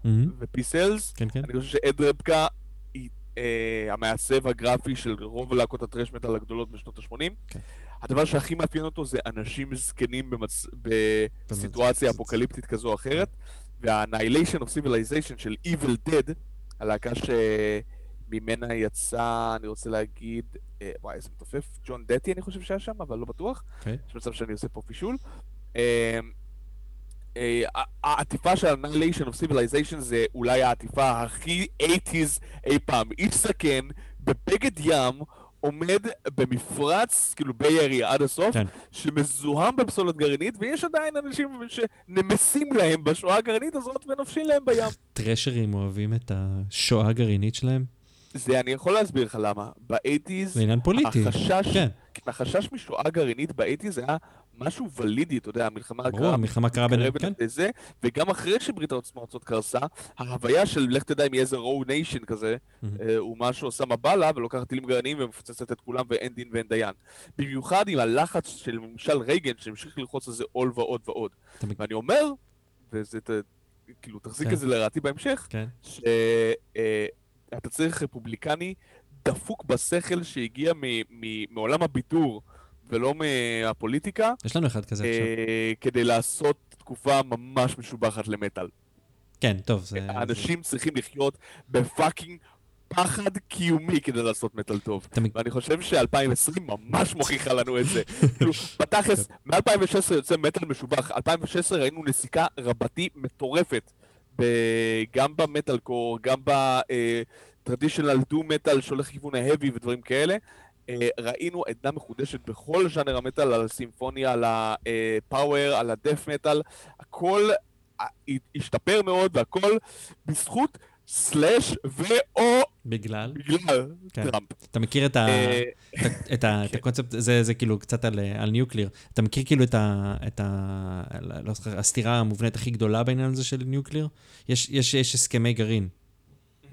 מהמם. ו Peace Sells, כן, כן. אני חושב שאד רפקה היא אה, המעצב הגרפי של רוב להקות הטרש מטאל הגדולות בשנות ה-80. כן. הדבר שהכי מאפיין אותו זה אנשים זקנים. בסיטואציה. אפוקליפטית כזו או אחרת, וה-Annihilation of Civilization של Evildead, הלהקה שממנה יצא, אני רוצה להגיד, אה, וואי, איזה מתופף, ג'ון דטי אני חושב שהיה שם, אבל לא בטוח. אוקיי. יש מצב שאני עושה פה פישול. אה, אה, העטיפה של ה-Annihilation of Civilization זה אולי העטיפה הכי 80's אי פעם. איש זקן, בבגד ים, עומד במפרץ, כאילו ביי אריה עד הסוף, כן. שמזוהם בפסולת גרעינית, ויש עדיין אנשים שנמסים להם בשואה הגרעינית הזאת ונופשים להם בים. טרשרים אוהבים את השואה הגרעינית שלהם? זה, אני יכול להסביר לך למה. באייטיז, זה עניין פוליטי. החשש, כן, החשש משואה גרעינית באייטיז היה משהו ולידי, אתה יודע, המלחמה ברור, המלחמה קרה. מתקרבת כן, לזה, וגם אחרי שברית המועצות קרסה, ההוויה של לך תדע אם יהיה איזה rogue nation כזה. אה, או משהו עושה מבלה ולוקחת טילים גרעיניים ומפוצצת את כולם ואין דין ואין דיין. במיוחד עם הלחץ של ממשל רייגן שהמשיך ללחוץ על זה עוד ועוד ועוד. ואני אומר, וזה, כאילו, תחזיק כן. את זה לרעתי בהמשך, כן. שאתה צריך רפובליקני דפוק בשכל שהגיע מ- מ- מעולם הבידור ולא מהפוליטיקה, יש לנו אחד כזה עכשיו. אה, כדי לעשות תקופה ממש משובחת למטאל. כן, טוב, זה... אנשים צריכים לחיות בפאקינג פחד קיומי כדי לעשות מטאל טוב. אתה ואני חושב ש-2020 ממש מוכיחה לנו את זה. כאילו, בתכלס, מ-2016 יוצא מטאל משובח. 2016 ראינו נסיקה רבתי מטורפת. גם במטאל קור, גם בטרדישיונל דו מטאל שהולך לכיוון ההאבי ודברים כאלה. אה, ראינו עדנה מחודשת בכל ז'אנר המטאל, על הסימפוניה, על הפאוור, על הדף מטאל, הכל אה, השתפר מאוד והכל בזכות סלאש ו/או בגלל? בגלל כן. טראמפ. אתה מכיר את ה... אה, את ה- את ה- את הקונספט, זה, זה כאילו קצת על, על nuclear. אתה מכיר כאילו את, ה, את ה, לא זוכר, הסתירה המובנית הכי גדולה בעניין הזה של nuclear? יש, יש, יש הסכמי גרעין,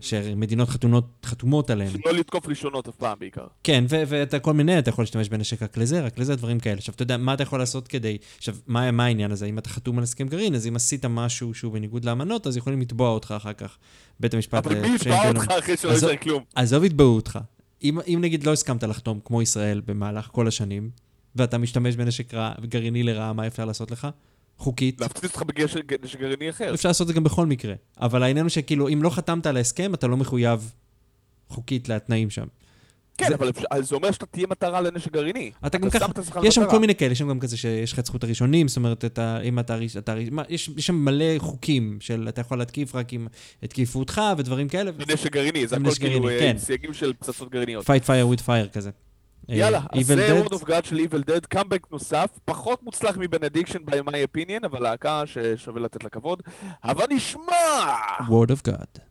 שמדינות חתומות, חתומות עליהם. לא לתקוף ראשונות אף פעם בעיקר. כן, ואתה כל מיני, אתה יכול להשתמש בנשק רק לזה, רק לזה, דברים כאלה. עכשיו, אתה יודע, מה אתה יכול לעשות כדי... עכשיו, מה, מה העניין הזה? אם אתה חתום על הסכם גרעין, אז אם עשית משהו שהוא בניגוד לאמנות, אז יכולים לתבוע אותך אחר כך. בית המשפט... אבל מי לפשעים יתבע. אותך אחרי שלא יישאר כלום? עזוב יתבעו אותך. אם, אם נגיד לא הסכמת לחתום, כמו ישראל, במהלך כל השנים, ואתה משתמש בנשק רע, גרעיני לרעה, מה אפשר לעשות לך? חוקית. להפציץ אותך בגשר נשק גרעיני אחר. אפשר לעשות את זה גם בכל מקרה. אבל העניין הוא שכאילו, אם לא חתמת על ההסכם, אתה לא מחויב חוקית לתנאים שם. כן, זה- אבל זה אומר שאתה תהיה מטרה לנשק גרעיני. אתה גם שם ככה, יש שם. כל מיני כאלה, יש שם גם כזה שיש לך את זכות הראשונים, זאת אומרת, אתה, אם אתה, אתה, יש, יש שם מלא חוקים של אתה יכול להתקיף רק אם התקיפו אותך ודברים כאלה. בנשק גרעיני, זה הכל נשק כאילו אה, כן. סייגים של פצצות גרעיניות. fight fire with fire כזה. יאללה, אה, אז Evil זה Dead, Word of God של Evil Dead, קאמבק נוסף, פחות מוצלח מ Benediction by my opinion, אבל להקה ששווה לתת לה כבוד. הבה נשמע! word of God.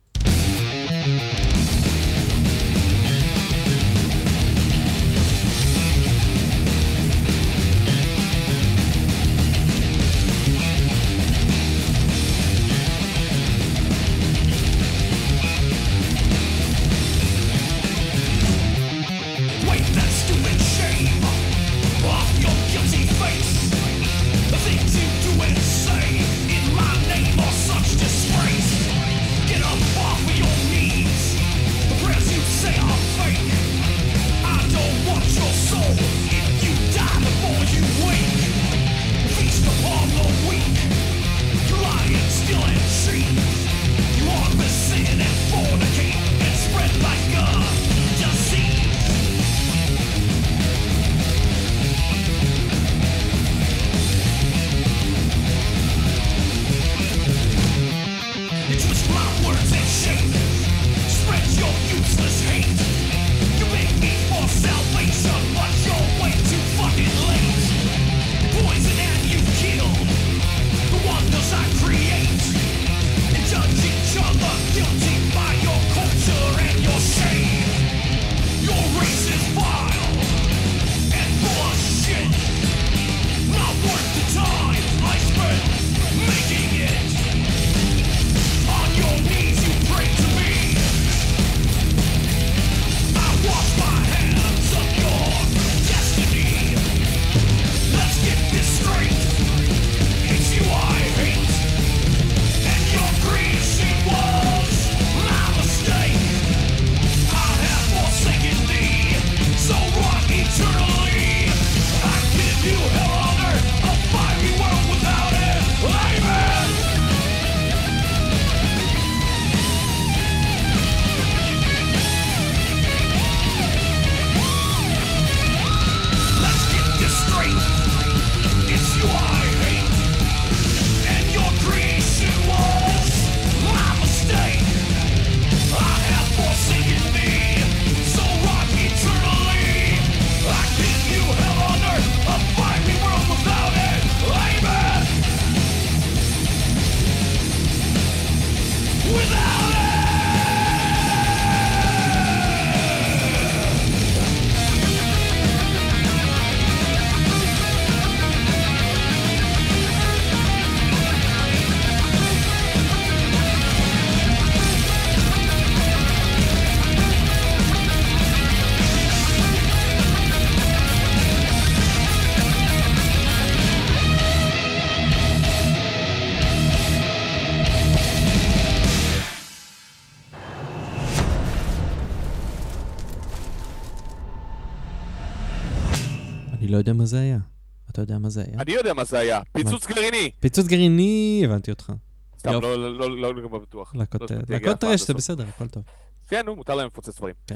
יודע מה זה היה? אני יודע מה זה היה, פיצוץ גרעיני! פיצוץ גרעיני, הבנתי אותך. סתם. לא- לא לא- לא לגמרי בטוח. לא אף פעם רשת, זה. בסדר, הכל טוב. כן, נו, מותר להם לפוצץ דברים. כן.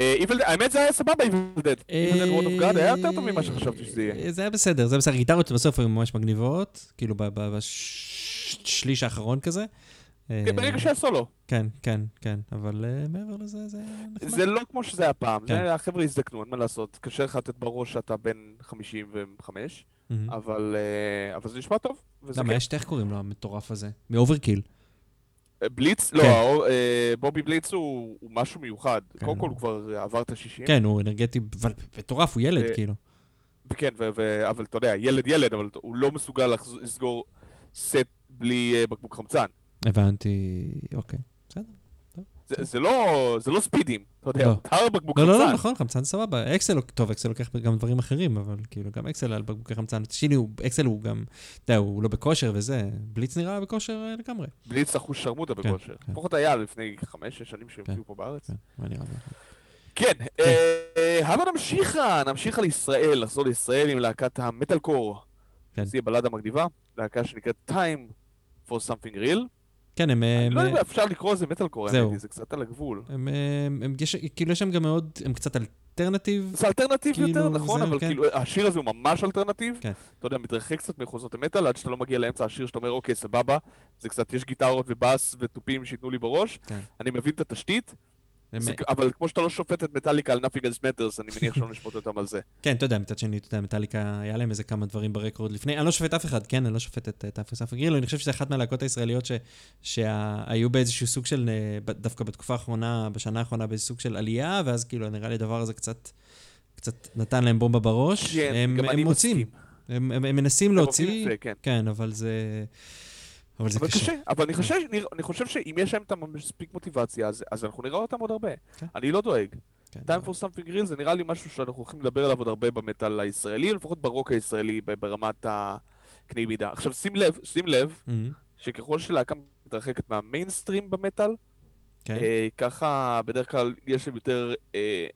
אה, האמת זה היה סבבה, Evil Dead. Evil Dead Word of God היה יותר טוב ממה שחשבתי שזה יהיה. אה, זה היה בסדר, זה בסדר. גיטרות בסוף היו ממש מגניבות, כאילו בשליש האחרון כזה. אה, כן, ברגע שהיה סולו. כן, כן, כן, אבל אה, מעבר לזה, זה נחמד. זה לא כמו שזה היה פעם, כן. זה החבר'ה הזדקנו, אין מה לעשות. קשה לך לתת בראש שאתה בן 55, מהמם. אבל אה, אבל זה נשמע טוב. למה, כיף. יש, איך קוראים לו המטורף הזה? מ Overkill. אה, בליץ? לא, כן. אה, Bobby Blitz הוא משהו מיוחד. כן. קודם כל הוא כבר עבר את ה-60. כן, הוא אנרגטי, אבל מטורף, הוא ילד, אה, כאילו. כן, אבל אתה יודע, ילד ילד, אבל הוא לא מסוגל לסגור סט בלי אה, בקבוק חמצן. הבנתי, אוקיי. בסדר. זה- זה לא זה לא ספידים, אתה יודע, לא. בקבוק לא, לא, לא, חמצן. נכון, חמצן סבבה. אקסל, טוב, אקסל לוקח גם דברים אחרים, אבל כאילו, גם אקסל על בקבוקי חמצן. הוא- אקסל הוא גם, אתה יודע, הוא לא בכושר וזה. בליץ נראה בכושר אה, לגמרי. בליץ אחוז שרמוטה כן, בכושר. כן. לפחות היה לפני חמש-שש שנים שהם כן. הביאו פה בארץ. מה נראה לי. כן, אה, הבה נמשיכה, נמשיכה לישראל, לחזור לישראל עם להקת המטאל קור. כן. זו בלדה מגניבה, להקה שנקראת Time for Something Real. כן, הם... אני הם- לא יודע אם אפשר לקרוא לזה מטאל קור, זהו. זה קצת על הגבול. הם, הם, הם, יש, כאילו, יש שם גם מאוד, הם קצת alternative. זה alternative כאילו, יותר, נכון, זה, אבל כן. כאילו, השיר הזה הוא ממש alternative. כן. אתה יודע, מתרחק קצת מחוזות המטאל, עד שאתה לא מגיע לאמצע השיר, שאתה אומר, אוקיי, סבבה, זה קצת, יש גיטרות ובאס ותופים שייתנו לי בראש. כן. אני מבין את התשתית, אבל כמו שאתה לא שופט את מטאליקה על Nothing Else Matters, אני מניח שלא נשפוט אותם על זה. כן, אתה יודע, מצד שני, אתה יודע, מטאליקה, היה להם איזה כמה דברים ב record לפני, אני לא שופט אף אחד, כן, אני לא שופט את סאפר גרילו, אני חושב שזה אחת מהלהקות הישראליות שהיו באיזשהו סוג של, אה, דווקא בתקופה האחרונה, בשנה האחרונה, באיזשהו סוג של עלייה, ואז כאילו, נראה לי הדבר הזה קצת, קצת נתן להם בומבה בראש. כן, גם אני מסכים. הם, מנסים להוציא, כן. כן, אבל זה... אבל זה אבל קשה. קשה, אבל אני חושב, אני חושב שאם יש להם את המספיק מוטיבציה, אז, אז אנחנו נראה אותם עוד הרבה. כן. אני לא דואג. כן, Time for something real זה נראה לי משהו שאנחנו הולכים לדבר עליו עוד הרבה במטאל הישראלי, לפחות ברוק הישראלי ברמת הקנה מידה. עכשיו שים לב, שים לב, מהמם, שככל שלהקה מתרחקת מהמיינסטרים במטאל, כן, אה, ככה בדרך כלל יש להם יותר, אה,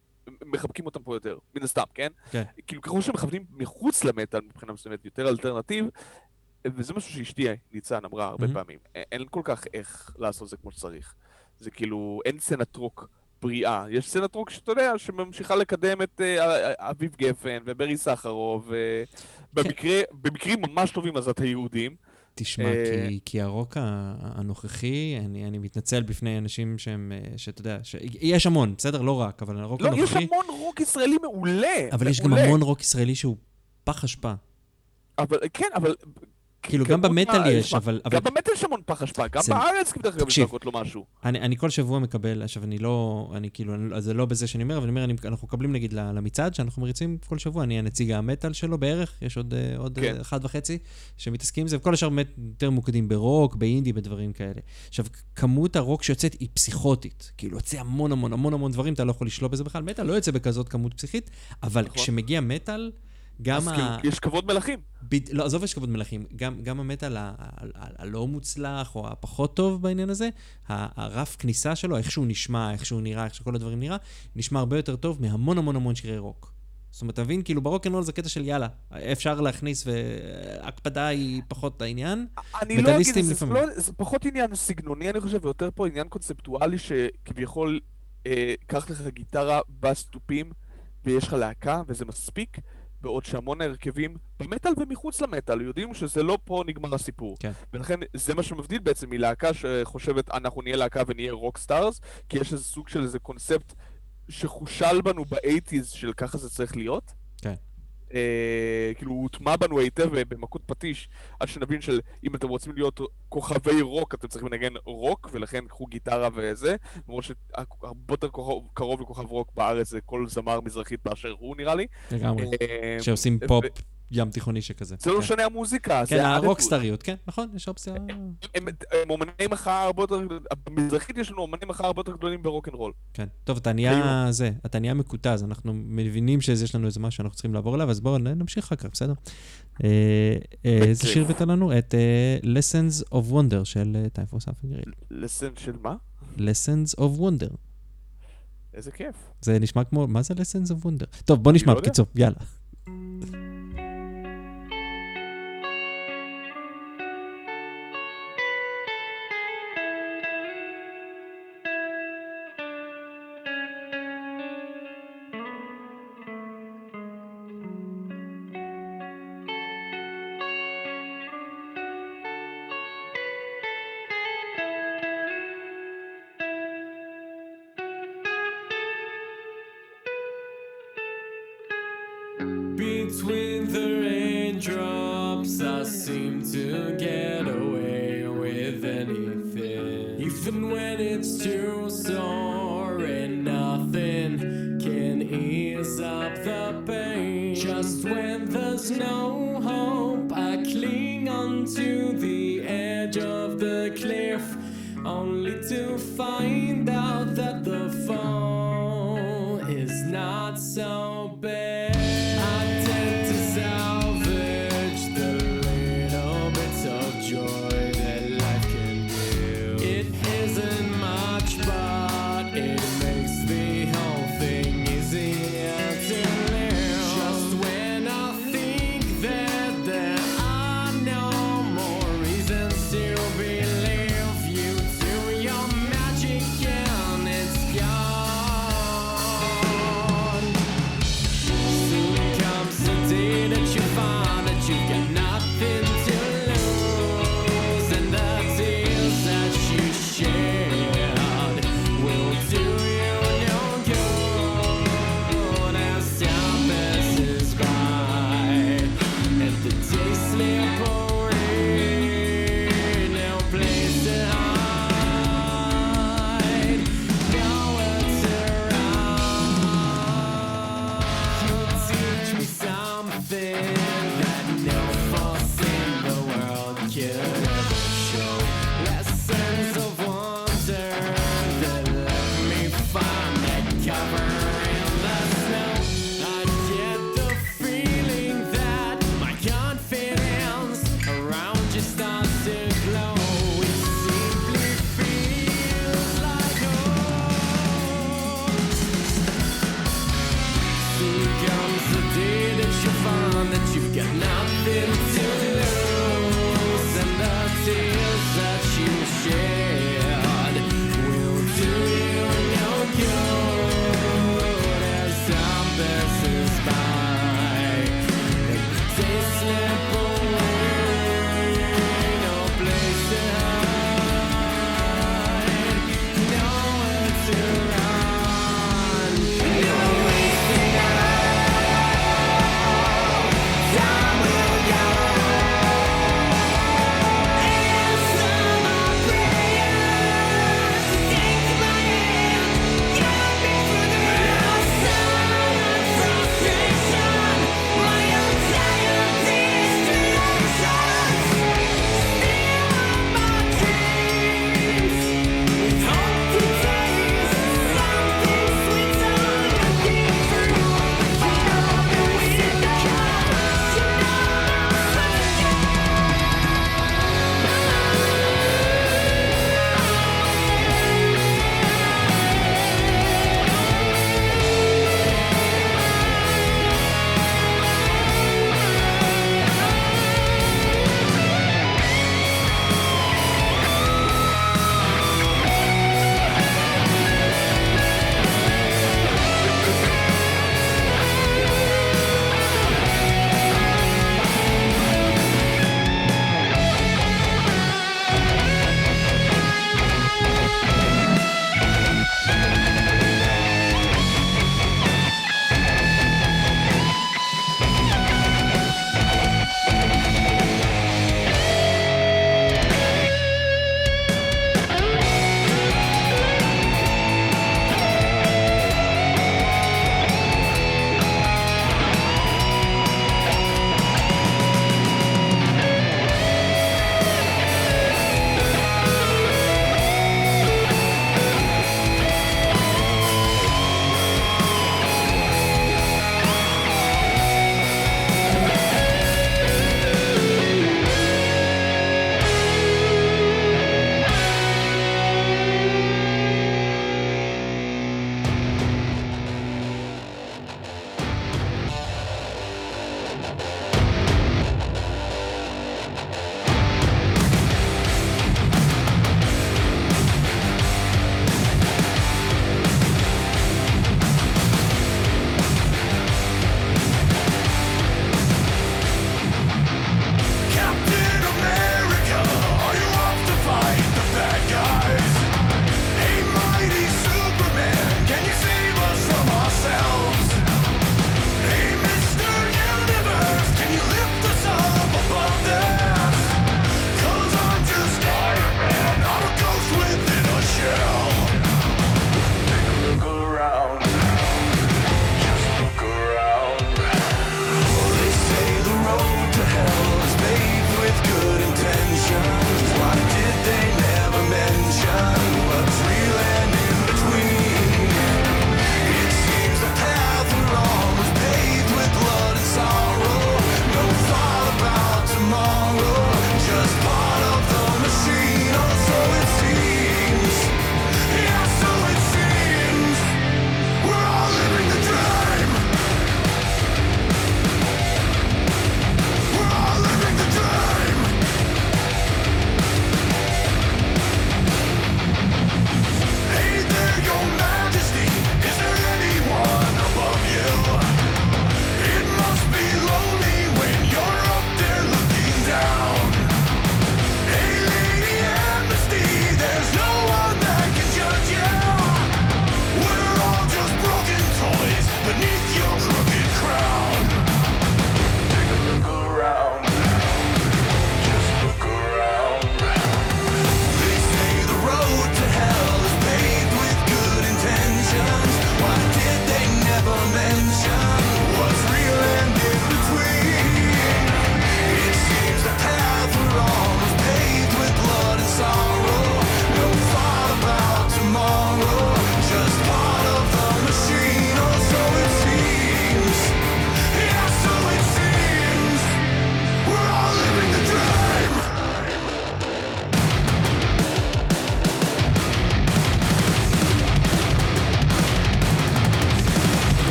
מחבקים אותם פה יותר, מן הסתם, כן? כן. כאילו ככל שמכוונים מחוץ למטאל מבחינה מסוימת יותר אלטרנטיב, וזה משהו שאשתי ניצן אמרה הרבה Mhm. פעמים, אין כל כך איך לעשות זה כמו שצריך. זה כאילו, אין סצנת רוק בריאה. יש סצנת רוק שאתה יודע, שממשיכה לקדם את אה, אביב גפן וברי סחרוב, ובמקרה, במקרים ממש טובים אז את היהודים. תשמע, אה, כי, כי הרוק הנוכחי, אני, אני מתנצל בפני אנשים שהם, אה, שאתה יודע, ש... יש המון, בסדר? לא רק, אבל הרוק לא, יש הנוכחי... המון רוק ישראלי מעולה. אבל יש גם מעולה. המון רוק ישראלי שהוא פח אשפה. אבל כן, אבל... כאילו, גם במטאל יש, אבל... גם במטאל יש המון פח אשפה, גם בארץ דרך אגב יש תקשיב. לא משהו. אני, אני כל שבוע מקבל, עכשיו אני לא, אני כאילו, זה לא בזה שאני אומר, אבל אני אומר, אנחנו מקבלים נגיד למצעד, שאנחנו מריצים כל שבוע, אני הנציג המטאל שלו בערך, יש עוד, אה, כן. כן. אחד וחצי שמתעסקים עם זה, וכל השאר באמת יותר מוקדים ברוק, באינדי, בדברים כאלה. עכשיו, כמות הרוק שיוצאת היא פסיכוטית, כאילו, יוצא המון המון המון המון דברים, אתה לא יכול לשלוט בזה בכלל, מטאל לא יוצא בכזאת כמות פסיכית, אבל נכון. כשמגיע מטאל, גם אז ה... כאילו, יש כבוד מלכים. בד... לא, עזוב יש כבוד מלכים, גם, גם המטאל הלא מוצלח או הפחות טוב בעניין הזה, ה- הרף כניסה שלו, איך שהוא נשמע, איך שהוא נראה, איך שכל הדברים נראה, נשמע הרבה יותר טוב מהמון המון המון שירי רוק. זאת אומרת, אתה מבין? כאילו ברוקנרול זה קטע של יאללה, אפשר להכניס והקפדה היא פחות העניין. אני לא אגיד, זה, לפעמים. לא, זה פחות עניין סגנוני, אני חושב, ויותר פה עניין קונספטואלי שכביכול, אה, קח לך גיטרה באס תופים ויש לך להקה, וזה מספיק, בעוד שהמון ההרכבים במטאל ומחוץ למטאל יודעים שזה לא פה נגמר הסיפור. כן. ולכן זה מה שמבדיל בעצם מלהקה שחושבת אנחנו נהיה להקה ונהיה rock stars, כי יש איזה סוג של איזה קונספט שחושל בנו באייטיז של ככה זה צריך להיות. אה, כאילו הוא הוטמע בנו היטב במכות פטיש, עד שנבין של אם אתם רוצים להיות כוכבי רוק, אתם צריכים לנגן רוק, ולכן קחו גיטרה וזה, למרות שהרבה יותר קרוב, לכוכב רוק בארץ זה כל זמר מזרחית באשר הוא נראה לי. לגמרי. אה, שעושים ו- פופ ים תיכוני שכזה. זה לא כן. משנה המוזיקה, כן. הרוקסטריות, כן, נכון, יש אופציה. הם, אומני מחאה הרבה יותר, במזרחית יש לנו אומני מחאה הרבה יותר גדולים ברוקנרול. כן. טוב, אתה נהיה זה, אתה נהיה מקוטז, אנחנו מבינים שיש לנו איזה משהו שאנחנו צריכים לעבור אליו, אז בואו נמשיך אחר כך, בסדר? אה, אה, איזה בכיף. שיר הבאת לנו? את אה, Lessons of Wonder של אה, Time for Something Real. לסן של מה? Lessons of Wonder. איזה כיף. זה נשמע כמו, מה זה Lessons of Wonder? טוב, בוא נשמע לא. בקיצור, יאללה.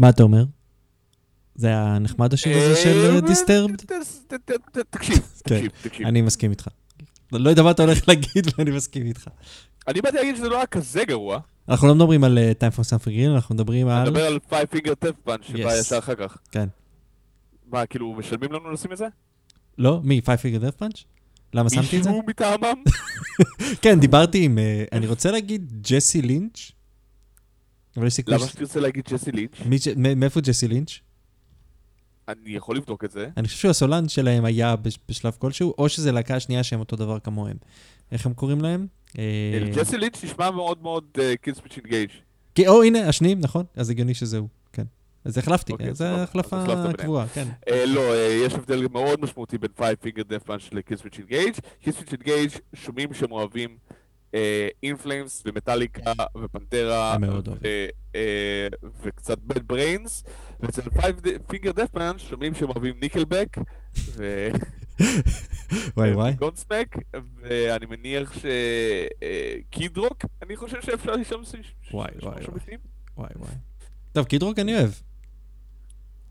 מה אתה אומר? זה היה נחמד השיר הזה של אה, דיסטרבד? ת- ת- ת- ת- תקשיב, תקשיב, תקשיב. אני מסכים איתך. לא יודע מה אתה הולך להגיד ואני מסכים איתך. אני באתי להגיד שזה לא היה כזה גרוע. אנחנו לא מדברים על אה, Time for Something Green, אנחנו מדברים אני על... מדבר על Five Finger Death Punch שבא. ישר אחר כך. כן. מה, כאילו, משלמים לנו לשים את זה? לא? מי? Five Finger Death Punch? למה שמתי את זה? מישהו מטעמם? כן, דיברתי עם... אה, אני רוצה להגיד ג'סי לינץ'. אבל יש סיכוי... למה ש- שתרצה להגיד Jesse Leach? מאיפה Jesse Leach? אני יכול לבדוק את זה. אני חושב שהסולן שלהם היה בש- בשלב כלשהו, או שזה להקה השנייה שהם אותו דבר כמוהם. איך הם קוראים להם? אה, ג'סי לינץ' נשמע מאוד מאוד Killswitch Engage. כי- או, הנה, השניים, נכון? אז הגיוני שזה הוא, כן. אז החלפתי, אוקיי, כן, זו. החלפה. קבועה, כן. אה, לא, אה, יש הבדל מאוד משמעותי בין Five Finger Death Punch ל Killswitch Engage. Killswitch Engage שומעים שהם אוהבים In Flames ומטאליקה ופנטרה. ו- אה, וקצת Bad Brains. ואצל Five Finger Death Punch שומעים שהם אוהבים ניקלבק וואי וואי. ו Godsmack, ואני מניח ש Kid Rock, אני חושב שאפשר לשם וואי, וואי, שם וואי. וואי וואי. טוב, Kid Rock אני אוהב.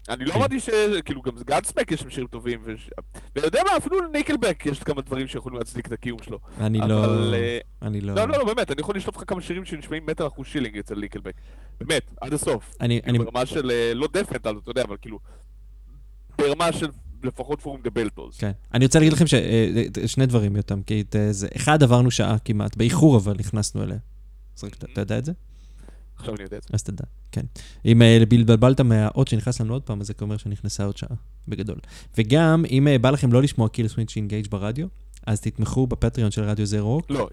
אני לא כן. אמרתי ש... כאילו, גם Godsmack יש שירים טובים, ואתה יודע מה, אפילו לניקלבק יש כמה דברים שיכולים להצדיק את הקיום שלו. אני. לא... אה, אני לא... לא, לא, לא, באמת, אני יכול לשלוף לך כמה שירים שנשמעים מטר אחוז שילינג אצל ניקלבק. באמת, עד הסוף. אני... כאילו. ברמה של, אה, לא מטאל, אתה יודע, אבל כאילו, ברמה של לפחות פורום דה בלטוז. כן. אני רוצה להגיד לכם ששני דברים יותר, כי את, אה, זה... אחד עברנו שעה כמעט, באיחור אבל נכנסנו אליה. אתה- אתה יודע את זה? עכשיו אני יודע את זה. אז תדע, כן. אם אה, התבלבלת מהאות שנכנס לנו עוד פעם, אז זה אומר שנכנסה עוד שעה, בגדול. וגם, אם אה, בא לכם לא לשמוע Killswitch Engage ברדיו, אז תתמכו ב Patreon של רדיו זה רוק. לא,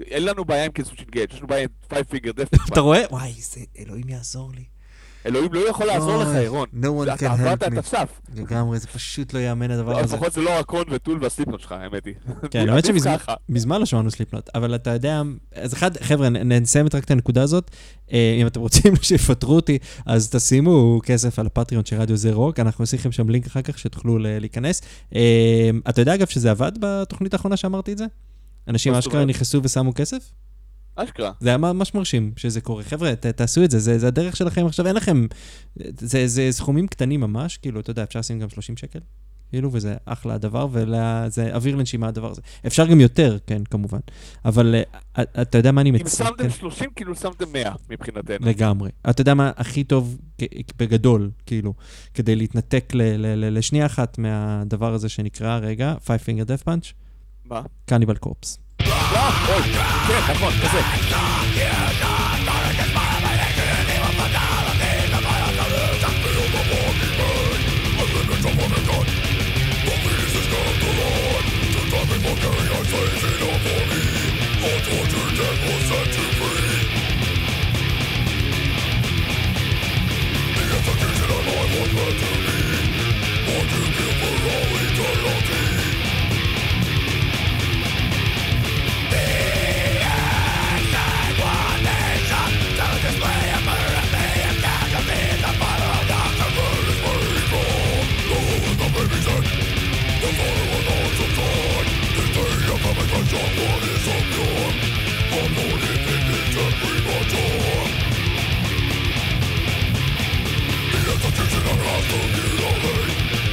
אין לנו בעיה עם Killswitch Engage, יש לנו בעיה עם Five Finger Death. אתה רואה? וואי, אלוהים יעזור לי. אלוהים לא יכול לעזור לך, אירון. no one can help את me. הסף. לגמרי, זה פשוט לא יאמן הדבר הזה. לפחות זה לא ה Korn ו Tool וה Slipknot שלך, האמת היא. כן, האמת שמזמן לא שמענו Slipknot, אבל אתה יודע, אז אחד, חבר'ה, נסיים רק את הנקודה הזאת. אה, אם אתם רוצים שיפטרו אותי, אז תשימו כסף על ה Patreon של רדיו זה רוק, אנחנו נשים לכם שם לינק אחר כך שתוכלו להיכנס. אה, אתה יודע אגב שזה עבד בתוכנית האחרונה שאמרתי את זה? אנשים אשכרה? נכנסו ושמו כסף? אשכרה. זה היה ממש מרשים שזה קורה. חבר'ה, ת, תעשו את זה, זה, זה הדרך שלכם עכשיו, אין לכם... זה, זה סכומים קטנים ממש, כאילו, אתה יודע, אפשר לשים גם 30 שקל, כאילו, וזה אחלה הדבר, וזה אוויר לנשימה הדבר הזה. אפשר גם יותר, כן, כמובן. אבל אה, אתה יודע מה אני אם מציע? שמתם 30, כאילו שמתם 100 מבחינתנו. לגמרי. אתה יודע מה הכי טוב בגדול, כאילו, כדי להתנתק ל- ל- ל- לשנייה אחת מהדבר הזה שנקרא, רגע, Five Finger Death Punch, מה? קניבל קורפס. לא, אוי, כן, נכון, כזה. Eternity Ile to dzieci na raz, to nie dalej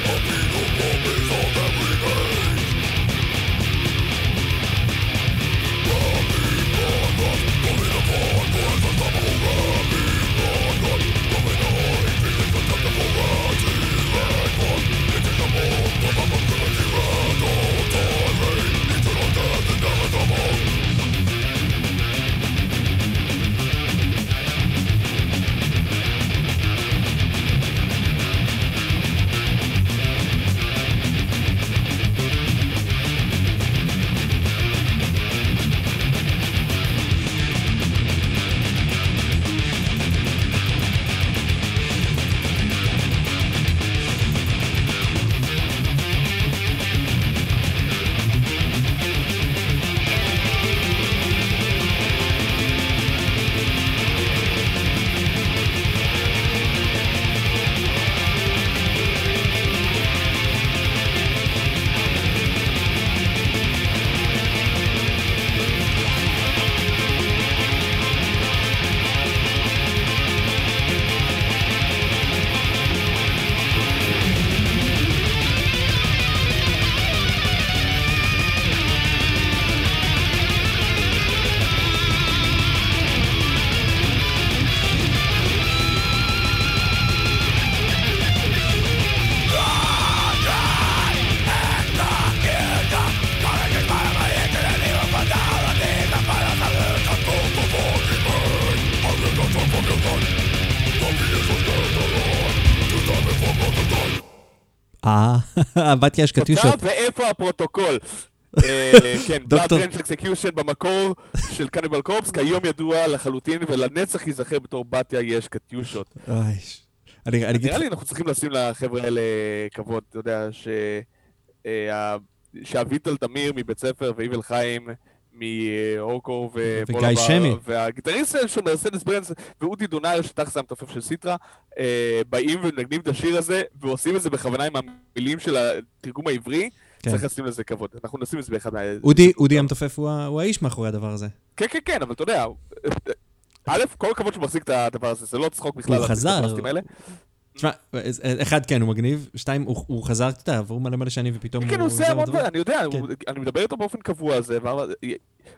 בתיה יש קטיושות. תוצאה ואיפה הפרוטוקול? אה, כן, דוקטור- Range Execution במקור של קניבל קורפס, כיום ידוע לחלוטין ולנצח ייזכר בתור בתיה יש קטיושות. נראה לי אנחנו צריכים לשים לחבר'ה האלה כבוד, אתה יודע, ש... אה, שאביטל תמיר מבית ספר ואיבל חיים מאורקו וגיא שמי. והגיטריסט של מרסדס ברנס ואודי דונאייר שתכלס המתופף של סיטרה אה, באים ומנגנים את השיר הזה ועושים את זה בכוונה עם המילים של התרגום העברי כן. צריך לשים לזה כבוד, אנחנו נשים את זה באחד מה... אודי, אודי המתופף הוא האיש מאחורי הדבר הזה. כן כן כן, אבל אתה יודע, א', כל הכבוד שהוא מחזיק את הדבר הזה, זה לא צחוק בכלל. הוא חזר. תשמע, אחד, כן, הוא מגניב, שתיים, הוא חזר, אתה יודע, עברו מלא מלא שנים ופתאום כן, הוא עושה המון. דברים, אני יודע, כן. אני מדבר איתו באופן קבוע על זה, ואמר-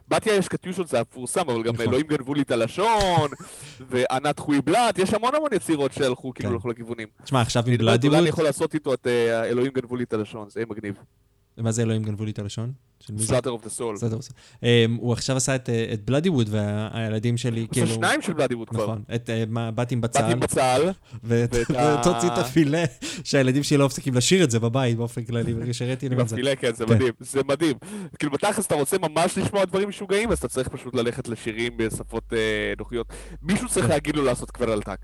בתיה יש קטיושות זה המפורסם, אבל גם נכון. אלוהים גנבו לי את הלשון, וענת חוי בלאט, יש המון המון יצירות שהלכו כאילו כן. לכל הכיוונים. תשמע, עכשיו עם לא בלאדיווד, אני יכול לעשות איתו את אה, אלוהים גנבו לי את הלשון, זה יהיה מגניב. מה זה אלוהים גנבו לי את הלשון? זה? Slaughter of the Soul. בסדר, בסדר. אמ, הוא עכשיו עשה את, אה, את בלאדיווד, והילדים שלי, כאילו... עושה שניים של בלאדיווד כבר. נכון, את אה, מה, בתים בצה"ל, באתי בצה"ל, ואת ואת ה- ואת הוציא את הפילה, שהילדים שלי לא מפסיקים לשיר את זה בבית באופן כללי, ברגע שהראיתי להם את זה. מפעילי, כן, זה כן. מדהים, זה מדהים. כאילו בתכלס אתה רוצה ממש לשמוע דברים משוגעים, אז אתה צריך פשוט ללכת לשירים בשפות אה, נוחיות. מישהו צריך כן. להגיד לו לעשות כבר על טאק.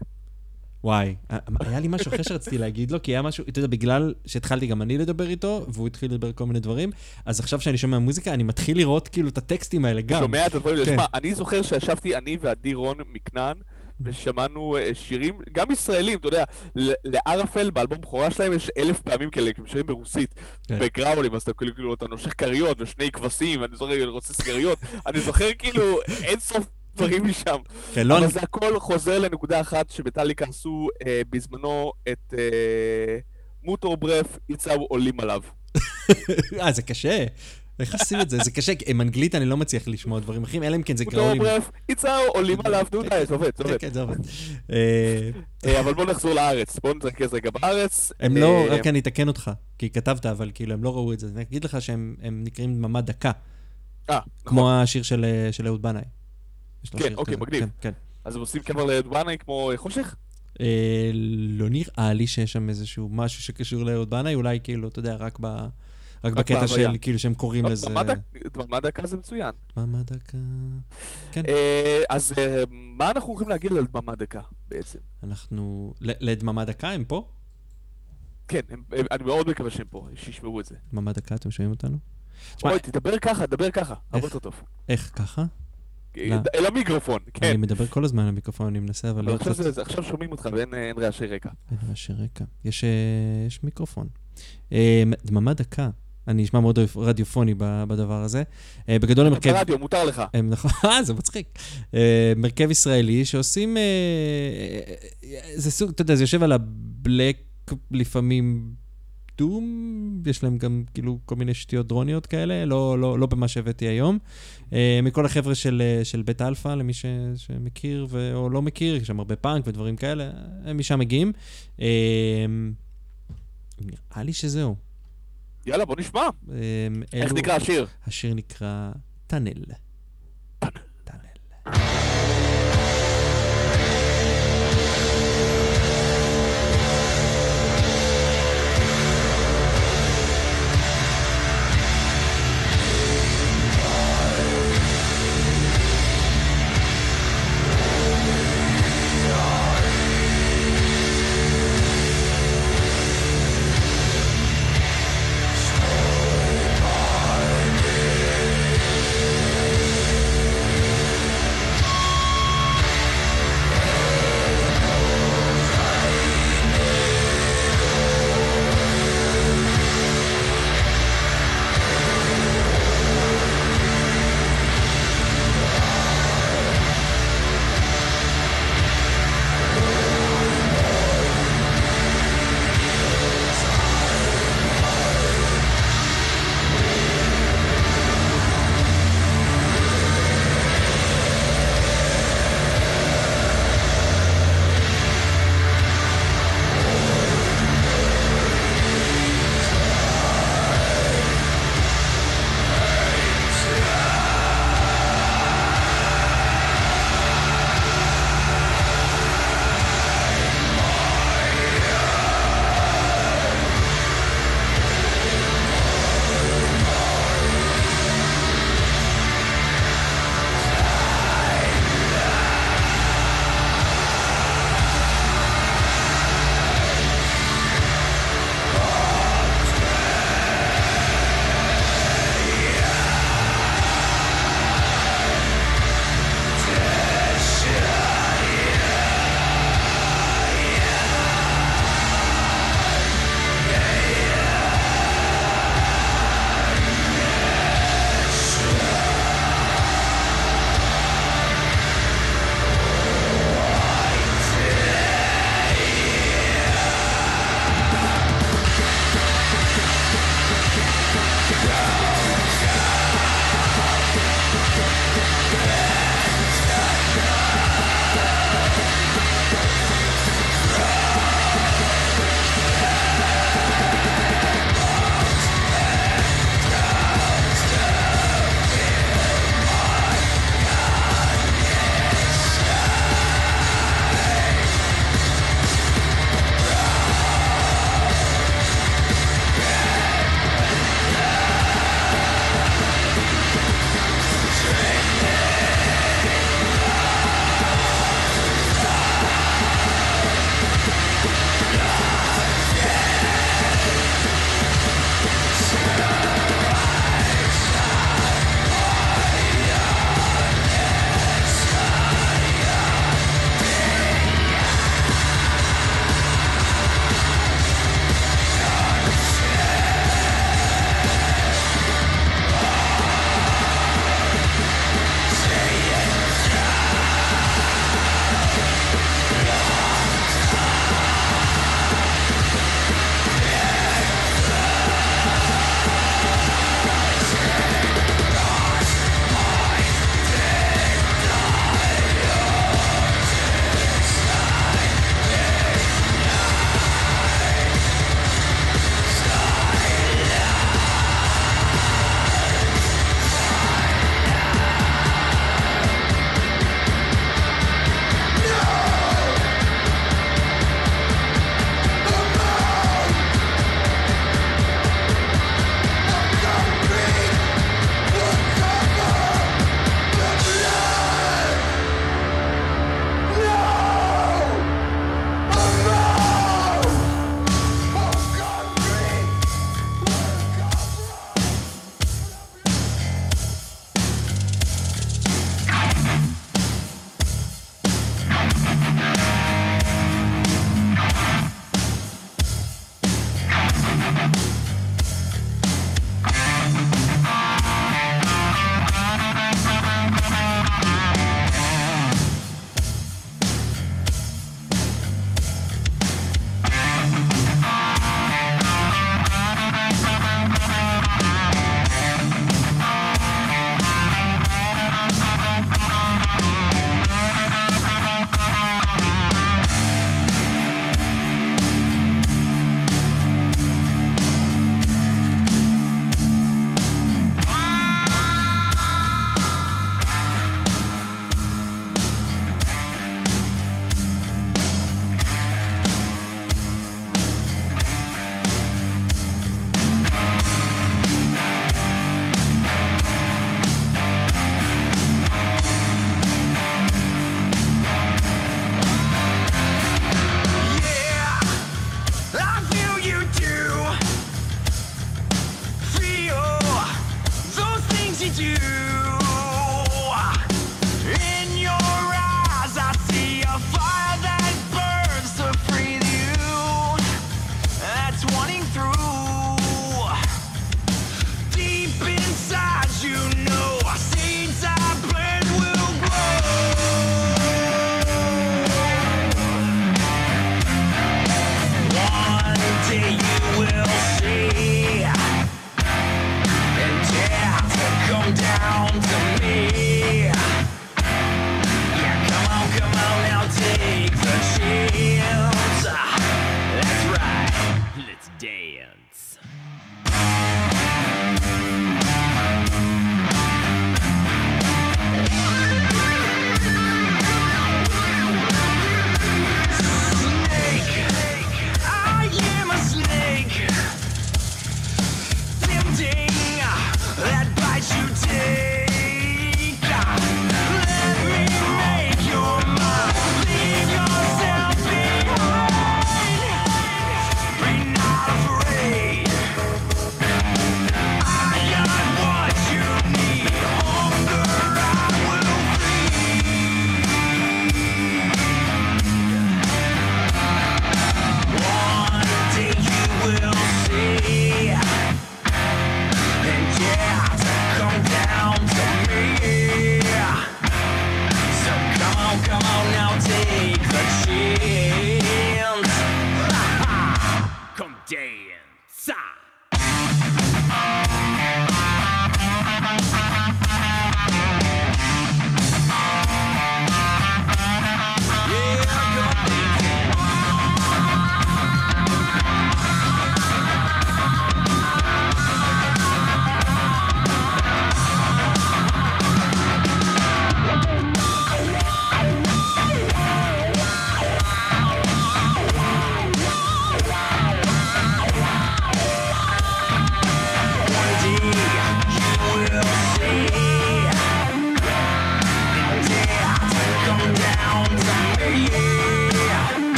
וואי, היה לי משהו אחר שרציתי להגיד לו, כי היה משהו, אתה יודע, בגלל שהתחלתי גם אני לדבר איתו, והוא התחיל לדבר כל מיני דברים, אז עכשיו שאני שומע מוזיקה, אני מתחיל לראות כאילו את הטקסטים האלה גם. שומע את הדברים האלה. כן. אני זוכר שישבתי, אני ועדי רון מכנען, ושמענו אה, שירים, גם ישראלים, אתה יודע, לערפל באלבום בכורה שלהם יש אלף פעמים כאלה, כי הם שירים ברוסית, כן. בגראולים, אז אתה כאילו, כאילו, אתה נושך כריות ושני כבשים, אני זוכר, אני רוצה סגריות, אני זוכר כאילו אין סוף דברים משם. כן, לא, אבל זה הכל חוזר לנקודה אחת שבטאליקה עשו אה, בזמנו את אה, מוטור ברף, יצאו עולים עליו. אה, זה קשה. איך עושים את זה? זה קשה, עם אנגלית אני לא מצליח לשמוע דברים אחרים, אלא אם כן זה מוטור גראולים. ברף, יצאו עולים עליו, נו די, זה עובד, זה כן, עובד. כן, זה עובד. אה, אה, אבל בואו נחזור לארץ, בואו נתרכז רגע בארץ. הם לא, אה, רק אני אתקן אותך, כי כתבת, אבל כאילו, הם לא ראו את זה. אני אגיד לך שהם הם נקראים דממה דקה, אה, כמו השיר של אהוד בנאי. כן, אוקיי. מגניב. כן, כן. אז הם עושים קבר לדואנאי כמו אה, חושך? אה, לא נראה לי שיש שם איזשהו משהו שקשור לאהוד בנאי, אולי כאילו, אתה יודע, רק ב... רק בקטע. של כאילו שהם קוראים לזה... דממה דק- דממה דקה זה מצוין. דממה דקה. כן. אה, אז אה, מה אנחנו הולכים להגיד על דממה דקה בעצם? אנחנו... לדממה דקה, הם פה? כן, אני מאוד מקווה שהם פה, שישמעו את זה. דממה דקה, אתם שומעים אותנו? אוי, תדבר ככה, תדבר ככה, הרבה יותר טוב. איך, ככה? לא. אל המיקרופון, כן. אני מדבר כל הזמן למיקרופון, אני מנסה, אבל לא עכשיו קצת... זה- עכשיו שומעים אותך ואין אין רעשי רקע. אין רעשי רקע. יש, אה, יש מיקרופון. אה, דממה דקה. אני אשמע מאוד רדיופוני בדבר הזה. אה, בגדול הם הרכב... ברדיו, מותר לך. נכון, אה, זה מצחיק. אה, מרכב ישראלי שעושים... אה, אה, זה סוג, אתה יודע, זה יושב על ה black לפעמים doom, יש להם גם כאילו כל מיני שטויות drone יות כאלה, לא, לא, לא במה שהבאתי היום. אה, מכל החבר'ה של, אה, של בית אלפא, למי ש, שמכיר ו, או לא מכיר, יש שם הרבה פאנק ודברים כאלה, הם משם מגיעים. אה, נראה לי שזהו. יאללה, בוא נשמע. איך נקרא השיר? השיר נקרא. Tunnel.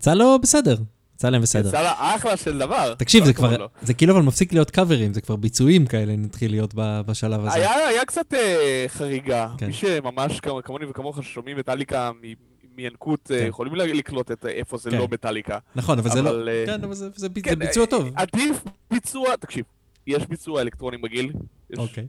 יצא לו בסדר. יצא להם בסדר. יצא לה אחלה של דבר. תקשיב, זה הכבוד כבר. זה כאילו אבל מפסיק להיות קאברים, זה כבר ביצועים כאלה נתחיל להיות בשלב הזה. היה, היה קצת אה, חריגה. כן. מי שממש כמ- כמוני וכמוך ששומעים מטאליקה מ- מינקות, אה, כן. יכולים לקלוט את אה, איפה זה כן. לא מטאליקה. נכון, אבל זה לא, אבל, אה, כן, אבל זה- זה בי- זה כן, ביצוע אה, טוב. עדיף ביצוע, תקשיב, יש ביצוע אלקטרוני מגעיל. יש- אוקיי.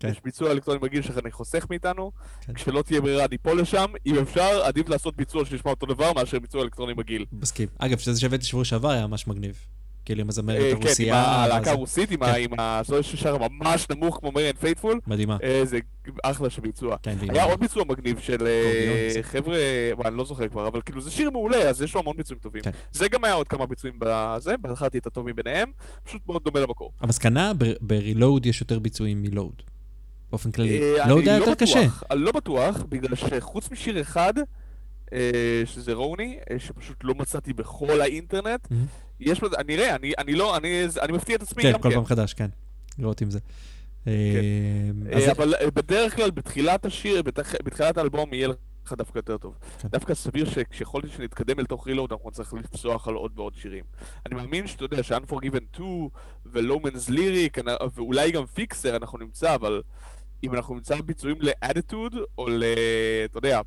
כן. יש ביצוע אלקטרוני מגעיל שאני חוסך מאיתנו, כן. כשלא תהיה ברירה ניפול לשם, אם אפשר, עדיף לעשות ביצוע שנשמע אותו דבר מאשר ביצוע אלקטרוני מגעיל. מסכים. אגב, שזה שהבאתי שבוע שעבר היה ממש מגניב. כאילו עם אה, הזמרת כן, עם הרוסייה. הלהקה הרוסית, עם ה- כן. ששרה ממש נמוך כמו מריאן פייטפול, מדהימה. זה אחלה של ביצוע. כן, היה עוד ביצוע מגניב של אה. חבר'ה, אני לא זוכר כבר, אבל כאילו זה שיר מעולה, אז יש לו המון ביצועים טובים. כן. זה גם היה עוד כמה ביצועים בזה, בחרתי את הטוב מביניהם, פשוט מאוד דומה למקור. המסקנה, ב-reload יש יותר ביצועים מ-load. באופן כללי. אה, אני היה לא יותר קשה. אני לא בטוח, בגלל שחוץ משיר אחד, אה, שזה רוני, אה, שפשוט לא מצאתי בכל האינטרנט. יש, אני אראה, אני- אני לא, אני אני מפתיע את עצמי כן, גם כל כן. פעם חדש, כן. לראות עם זה. אז- אבל בדרך כלל בתחילת השיר, בתח- בתחילת האלבום יהיה לך דווקא יותר טוב. כן. דווקא סביר שכשיכולתי שנתקדם אל תוך רילוד אנחנו נצטרך לפסוח על עוד ועוד שירים. אני מאמין שאתה יודע ש-Unforgiven 2 ו-Low Man's Lyric ואולי גם Fixxxer אנחנו נמצא, אבל אם אנחנו נמצא ביצועים ל-Attitude או ל... אתה יודע,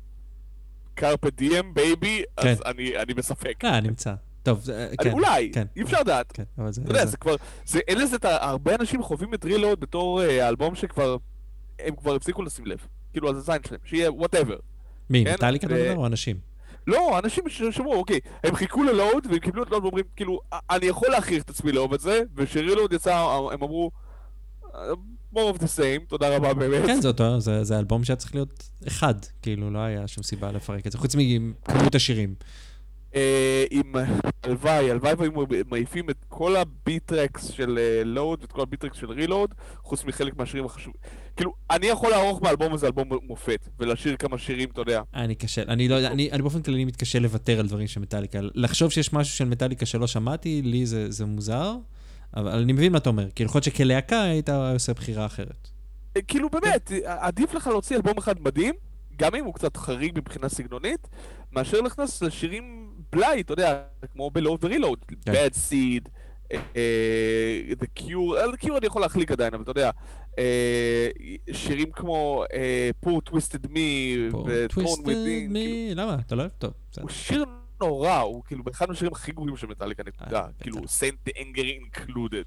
carpe diem baby, אז כן. אני בספק. אה, נמצא. טוב, אני- כן. אולי, כן. אי אפשר לדעת. כן, אבל זה... אתה יודע, זה- כבר, אין לזה את ה... הרבה אנשים חווים את Reload בתור אה, האלבום שכבר, הם כבר הפסיקו לשים לב. כאילו, על הזין שלהם, שיהיה whatever. מי, כן, מטאליקה אתה מדבר או אנשים? לא, אנשים ש- שאמרו, אוקיי, הם חיכו ל Load, והם קיבלו את Load ואומרים, כאילו, "א- אני יכול להכריח את עצמי לאהוב את זה, וכש Reload יצא, הם אמרו, more of the same, תודה רבה באמת. כן, זה אותו, זה זה אלבום שהיה צריך להיות אחד, כאילו, לא היה שום סיבה לפרק את זה, חוץ מכמות השירים. אה, עם, הלוואי, הלוואי והיו מעיפים את כל ה B-tracks של Load ואת כל ה B-tracks של Reload, חוץ מחלק מהשירים החשובים. כאילו, אני יכול לערוך מהאלבום הזה אלבום מופת, ולשיר כמה שירים, אתה יודע. אני קשה, אני לא יודע, אני אני באופן כללי מתקשה לוותר על דברים של מטאליקה. לחשוב שיש משהו של מטאליקה שלא שמעתי, לי זה זה מוזר, אבל אני מבין מה אתה אומר. כאילו, יכול להיות שכלהקה היית עושה בחירה אחרת. כאילו, באמת, עדיף לך להוציא אלבום אחד מדהים, גם אם הוא קצת חריג מבחינה סגנונית, מאשר נכנס לשירים בלאי, אתה יודע, כמו בלואוד ורילוד, כן. Bad Seed, אה, אה, The Cure, אה, The Cure אני יכול להחליק עדיין, אבל אתה יודע, שירים כמו Poor Twisted Me, ו-Torn Within, כאילו, me, למה? אתה לא אוהב? טוב, בסדר. הוא שיר נורא, הוא כאילו אחד מהשירים הכי גרועים של מטאליקה, נקודה, אה, כאילו, בטח. Saint the Anger Included.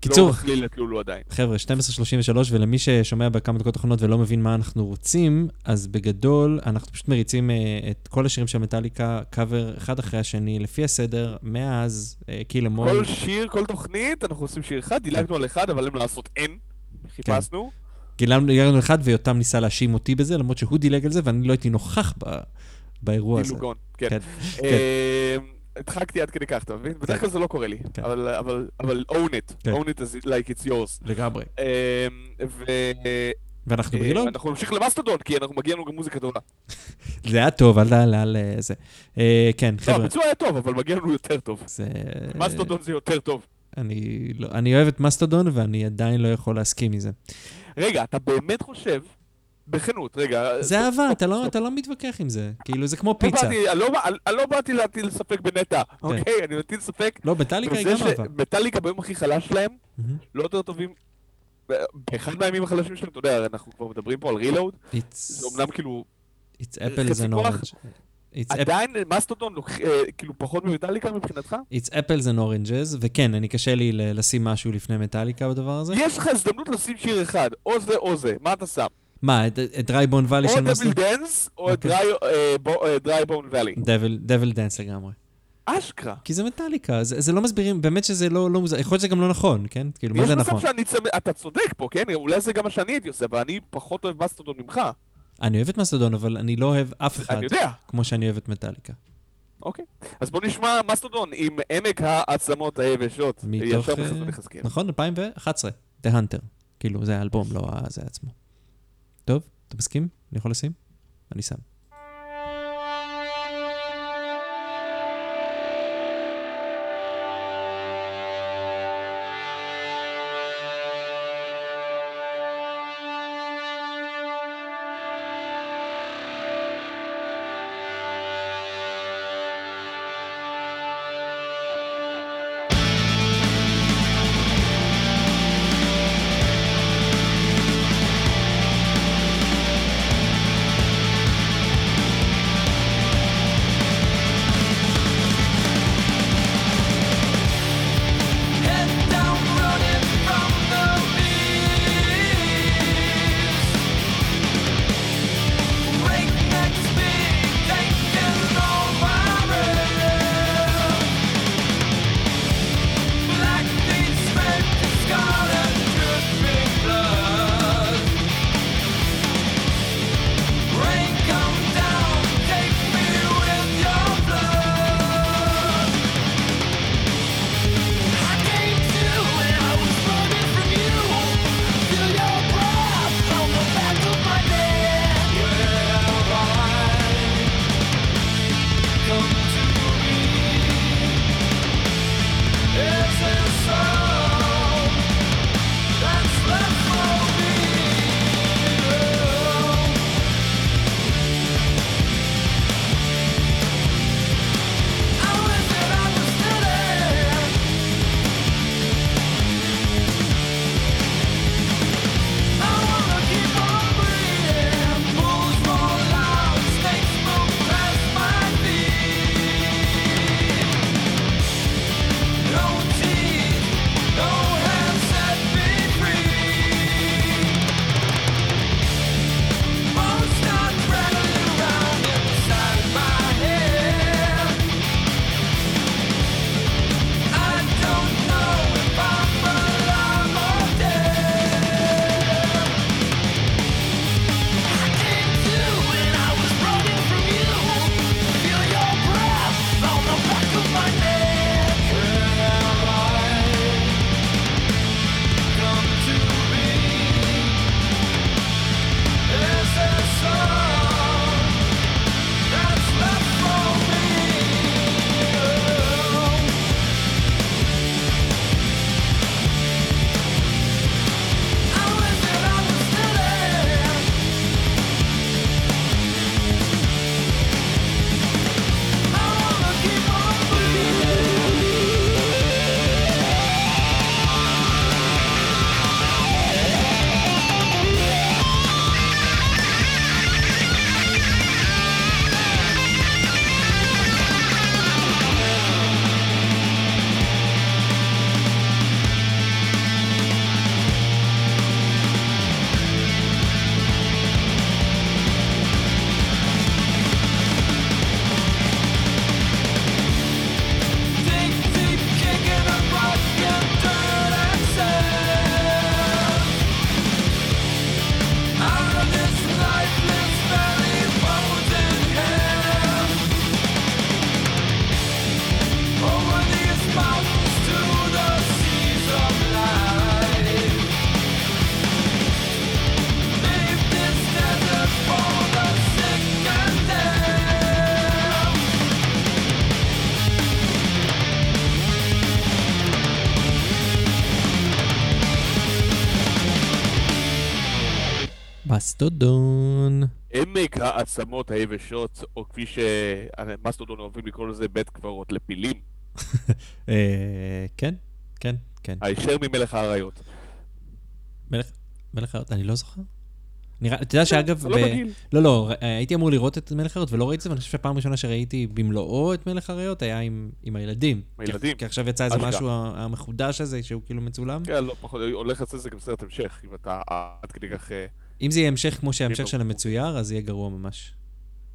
קיצור, לא מכליל את לולו עדיין. חבר'ה, 12.33, ולמי ששומע בכמה דקות האחרונות ולא מבין מה אנחנו רוצים, אז בגדול, אנחנו פשוט מריצים אה, את כל השירים של מטאליקה, קאבר אחד אחרי השני, לפי הסדר, מאז קיל אמול. כל שיר, כל תוכנית, אנחנו עושים שיר אחד, דילגנו על אחד, אבל אין לעשות, אין. חיפשנו. גילמנו אחד, ויותם ניסה להאשים אותי בזה, למרות שהוא דילג על זה, ואני לא הייתי נוכח ב- באירוע הזה. דילוגון, כן. כן. אה, הדחקתי עד כדי כך, אתה מבין? בדרך כלל זה לא קורה לי, כן. אבל- own it, כן. own it like it's yours. לגמרי. אה, ואנחנו אה, ברילוד? אנחנו נמשיך למאסטודון, כי אנחנו מגיע לנו גם מוזיקה טובה. זה היה טוב, אל תעלה על זה. כן, לא, חבר'ה. הביצוע היה טוב, אבל מגיע לנו יותר טוב. מאסטודון זה יותר טוב. אני, לא, אוהב את מסטודון, ואני עדיין לא יכול להסכים מזה. רגע, אתה באמת חושב, בכנות, רגע... זה אהבה, אתה לא, אתה לא מתווכח עם זה. כאילו, זה כמו לא פיצה. אני לא אני לא באתי להטיל ספק בנטע, אוקיי? אני מטיל ספק לא, מטאליקה היא גם אהבה. שמטאליקה ביום הכי חלש שלהם. לא יותר טובים. באחד מהימים החלשים שלהם, אתה יודע, אנחנו כבר מדברים פה על רילוד, It's, זה אמנם כאילו, it's apples חצי and orange. עדיין מאסטודון לוקח- אה, כאילו פחות ממטאליקה מבחינתך? it's apples and oranges, וכן, אני קשה לי לשים משהו לפני מטאליקה בדבר הזה. יש לך הזדמנות לשים שיר אחד, או זה או זה, מה אתה שם? מה, את- Dry Bone Valley או של Devil מסטודון? Dance, או אוקיי. Dry Bone Valley. Devil Dance לגמרי. אשכרה. כי זה מטאליקה, זה, זה לא מסבירים, באמת שזה לא, לא מוזר, יכול להיות שזה גם לא נכון, כן? כאילו, מה יש זה מצב נכון? שאני צמא, אתה צודק פה, כן? אולי זה גם מה שאני הייתי עושה, אבל אני פחות אוהב מאסטודון ממך. אני אוהב את מסטודון, אבל אני לא אוהב אף אחד אני יודע. כמו שאני אוהב את מטאליקה. אוקיי. אז בוא נשמע מאסטודון עם עמק העצמות היבשות. מתוך... אה. נכון, 2011, The Hunter. כאילו, זה האלבום, לא זה עצמו. טוב, אתה מסכים? אני יכול לשים? אני שם. מסטודון. עמק העצמות היבשות, או כפי שמסטודון אוהבים לקרוא לזה, בית קברות לפילים. אה, כן, כן, כן. הישר ממלך האריות. מלך, האריות, אני לא זוכר. אתה יודע שאגב, אתה לא. לא, לא, ר- הייתי אמור לראות את מלך האריות ולא ראיתי את זה, ואני חושב שהפעם הראשונה שראיתי במלואו את מלך האריות היה עם, הילדים. הילדים. כי, עכשיו יצא איזה. משהו המחודש הזה, שהוא כאילו מצולם. כן, לא פחות, הולך לצאת זה גם סרט המשך, אם אתה עד כדי כך... אם זה יהיה המשך כמו שההמשך לא. של המצויר, אז יהיה גרוע ממש.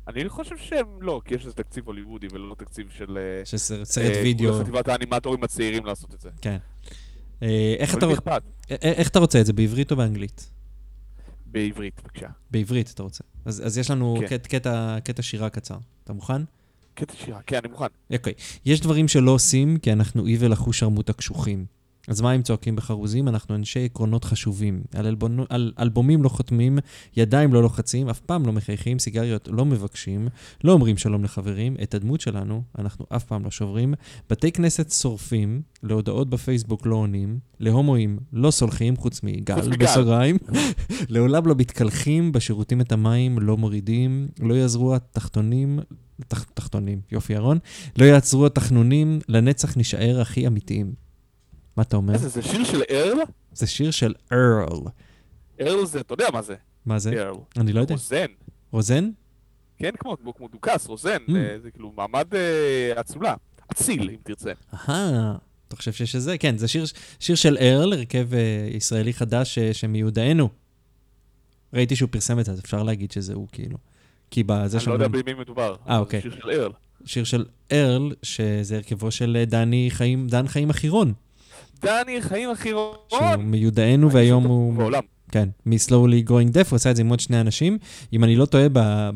אני חושב שהם לא, כי יש לזה תקציב הוליוודי ולא תקציב של... אה, שסרט סרט אה, וידאו, חטיבת האנימטורים הצעירים לעשות את זה. כן. אה, איך אתה רוצה את זה, בעברית או באנגלית? בעברית, בבקשה. בעברית אתה רוצה. אז, אז יש לנו כן. קט, קטע, שירה קצר. אתה מוכן? קטע שירה, כן, אני מוכן. אוקיי. יש דברים שלא עושים כי אנחנו אי ולחוש שרמוט הקשוחים. אז מה אם צועקים בחרוזים? אנחנו אנשי עקרונות חשובים. על, אלבונו, על אלבומים לא חותמים, ידיים לא לוחצים, אף פעם לא מחייכים, סיגריות לא מבקשים, לא אומרים שלום לחברים, את הדמות שלנו אנחנו אף פעם לא שוברים, בתי כנסת שורפים, להודעות בפייסבוק לא עונים, להומואים לא סולחים, חוץ מגל, חוץ מגל. בסוגריים, לעולם לא מתקלחים, בשירותים את המים לא מורידים, לא יעזרו התחתונים, תח, תחתונים, יופי ירון, לא יעצרו התחנונים, לנצח נישאר הכי אמיתיים. מה אתה אומר? איזה, זה שיר של ארל? זה שיר של ארל. ארל זה, אתה יודע מה זה? מה זה? ארל. אני לא יודע. רוזן. רוזן? כן, כמו, כמו, דוכס, רוזן. Mm. אה, זה כאילו מעמד אה, אצולה. אציל, אם תרצה. אהה, אתה חושב שיש איזה? כן, זה שיר, שיר של ארל, הרכב אה, ישראלי חדש אה, שמיודענו. ראיתי שהוא פרסם את זה, אז אפשר להגיד שזה הוא כאילו. כי בזה אני לא יודע במי מדובר. אה, אוקיי. שיר של ארל. שיר של ארל, שזה הרכבו של אה, דני חיים, דן חיים אחירון, דני חיים הכי שהוא רון! מיודענו והיום הוא... בעולם. כן, מ-Slowly Going Deaf, הוא עשה את זה עם עוד שני אנשים. אם אני לא טועה,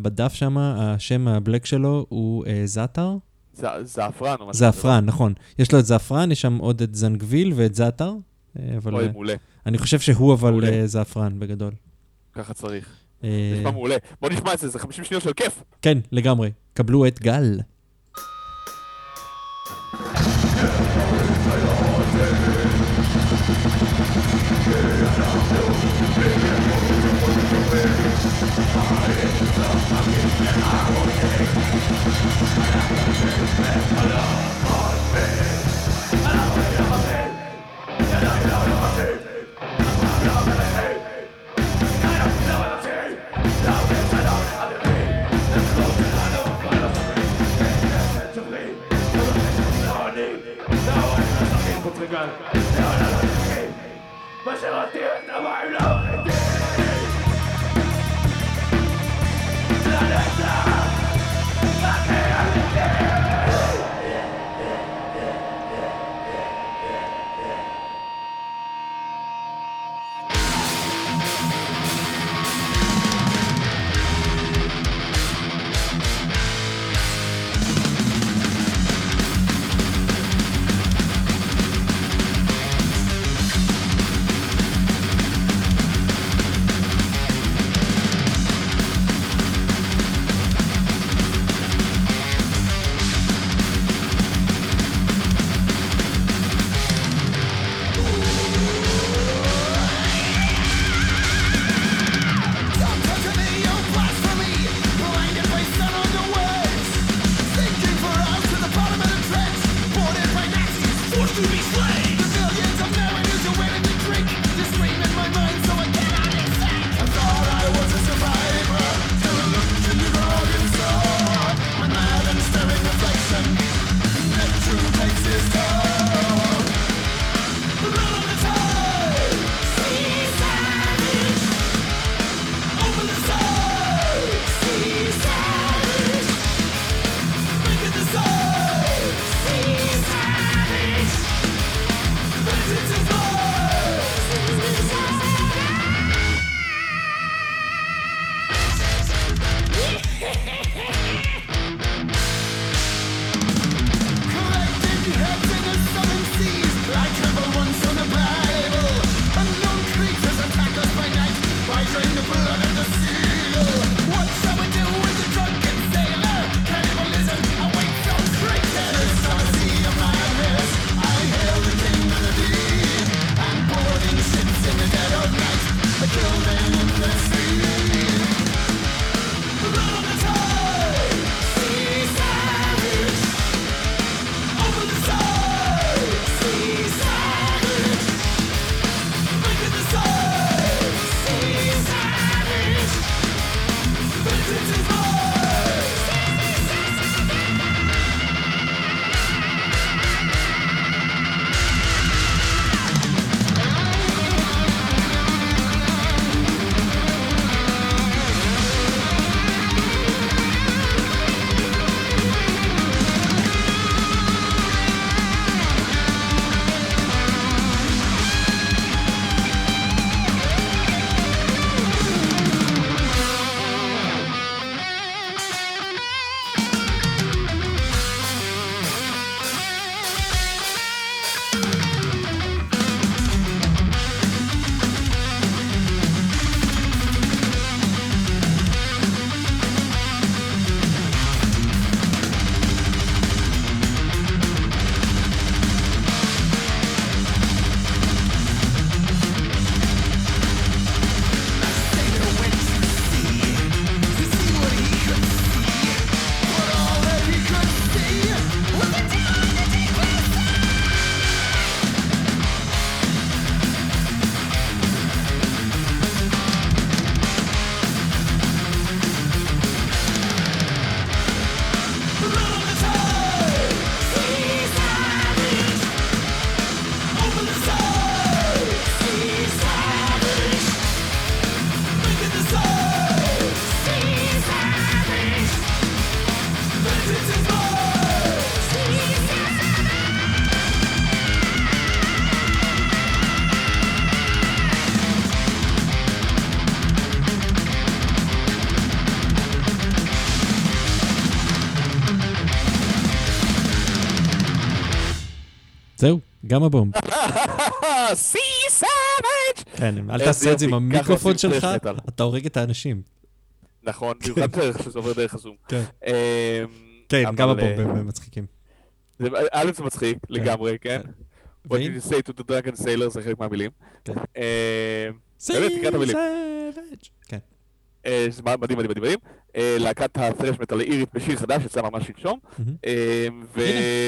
בדף שם, השם הבלק שלו הוא אה, זאטר. ז- זעפרן או משהו. זעפרן, נכון. יש לו את זעפרן, יש שם עוד את זנגוויל ואת זאטר. אה, אבל אוי, אה, מעולה. אני חושב שהוא אבל. אה, זעפרן בגדול. ככה צריך. אה, נשמע מעולה. בוא נשמע את זה, זה 50 שניות של כיף. כן, לגמרי. קבלו את גל. Obrigado. 不是我爹，他妈的！Gama Bomb. Sea Savage! כן, אל תעשה את זה עם המיקרופון שלך. אתה הורג את האנשים. נכון, במיוחד דרך שזה עובר דרך הזום. כן. אמ, כן, Gama אה, Bomb הם מצחיקים. א' זה מצחיק לגמרי, כן? What did you say to the dragon sailor זה חלק מהמילים. כן. אמ, באמת, תקרא את המילים. כן. אה, מדהים, מדהים, מדהים. אה, להקת ה thrash metal האירית בשיר חדש, יצא ממש שלשום. מהמם. אה,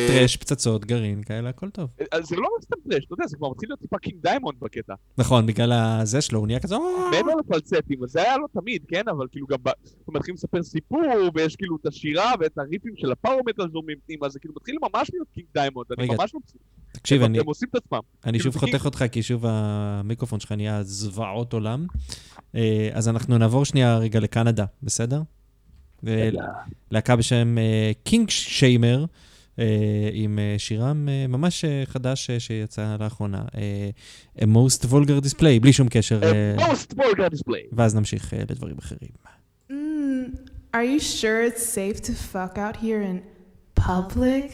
thrash, פצצות, גרעין, כאלה, הכל טוב. אה, זה לא סתם thrash, אתה יודע, זה כבר מתחיל להיות טיפה King Diamond בקטע. נכון, בגלל הזה שלו, הוא נהיה כזה... מעבר לפלצטים, זה היה לו תמיד, כן? אבל כאילו גם ב... הוא מתחיל לספר סיפור, ויש כאילו את השירה ואת הריפים של ה power metal זורמים פנימה, זה כאילו מתחיל ממש להיות King Diamond, אני ממש מבסוט. תקשיב, אני- הם עושים את עצמם. אני כאילו, שוב חותך אותך, כי שוב המיקרופון שלך נהיה זוועות עולם. אה, אז אנחנו נעבור שנייה רגע לקנדה, בסדר? להקה בשם קינג שיימר, עם אה, שירם אה, ממש אה, חדש אה, שיצא לאחרונה, אה, A Most Vulgar Display, בלי שום קשר, אה, most vulgar display. ואז נמשיך אה, לדברים אחרים. Mm, are you sure it's safe to fuck out here in public?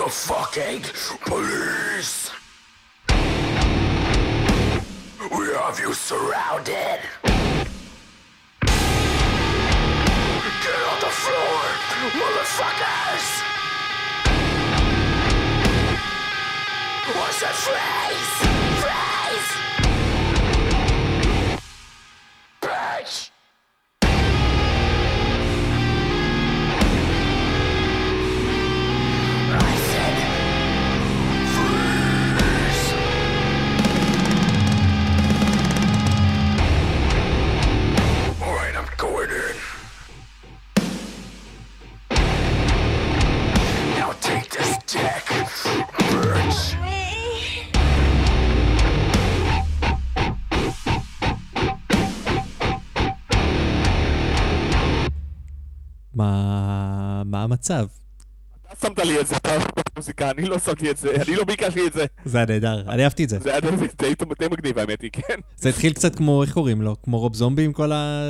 the fuck egg? המצב? אתה שמת לי את זה, אתה מוזיקה, אני לא שמתי את זה, אני לא ביקשתי את זה. זה היה נהדר, אני אהבתי את זה. זה היה די מגניב האמת היא, כן? זה התחיל קצת כמו, איך קוראים לו? כמו רוב זומבי עם כל ה...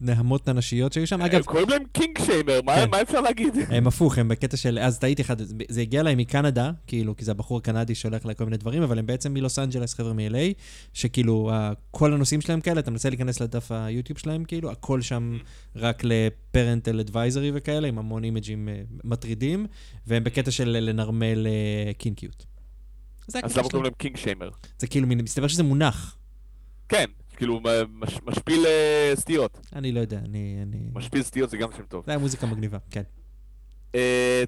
נהמות הנשיות שהיו שם. אגב... הם קוראים להם Kink Shamer, כן. מה אפשר להגיד? הם הפוך, הם בקטע של... אז טעיתי אחד, זה הגיע להם מקנדה, כאילו, כי זה הבחור הקנדי שהולך לכל מיני דברים, אבל הם בעצם מלוס אנג'לס, חבר'ה מ-LA, שכאילו, כל הנושאים שלהם כאלה, אתה מנסה להיכנס לדף היוטיוב שלהם, כאילו, הכל שם mm. רק ל parental advisory וכאלה, עם המון אימג'ים אה, מטרידים, והם בקטע של לנרמל אה, קינקיות. אז למה קוראים להם Kink Shamer? זה כאילו, מסתבר שזה מונח. כן. כאילו, מש, משפיל אה, סטיות. אני לא יודע, אני... אני... משפיל סטיות זה גם שם טוב. זה היה מוזיקה מגניבה, כן. Uh,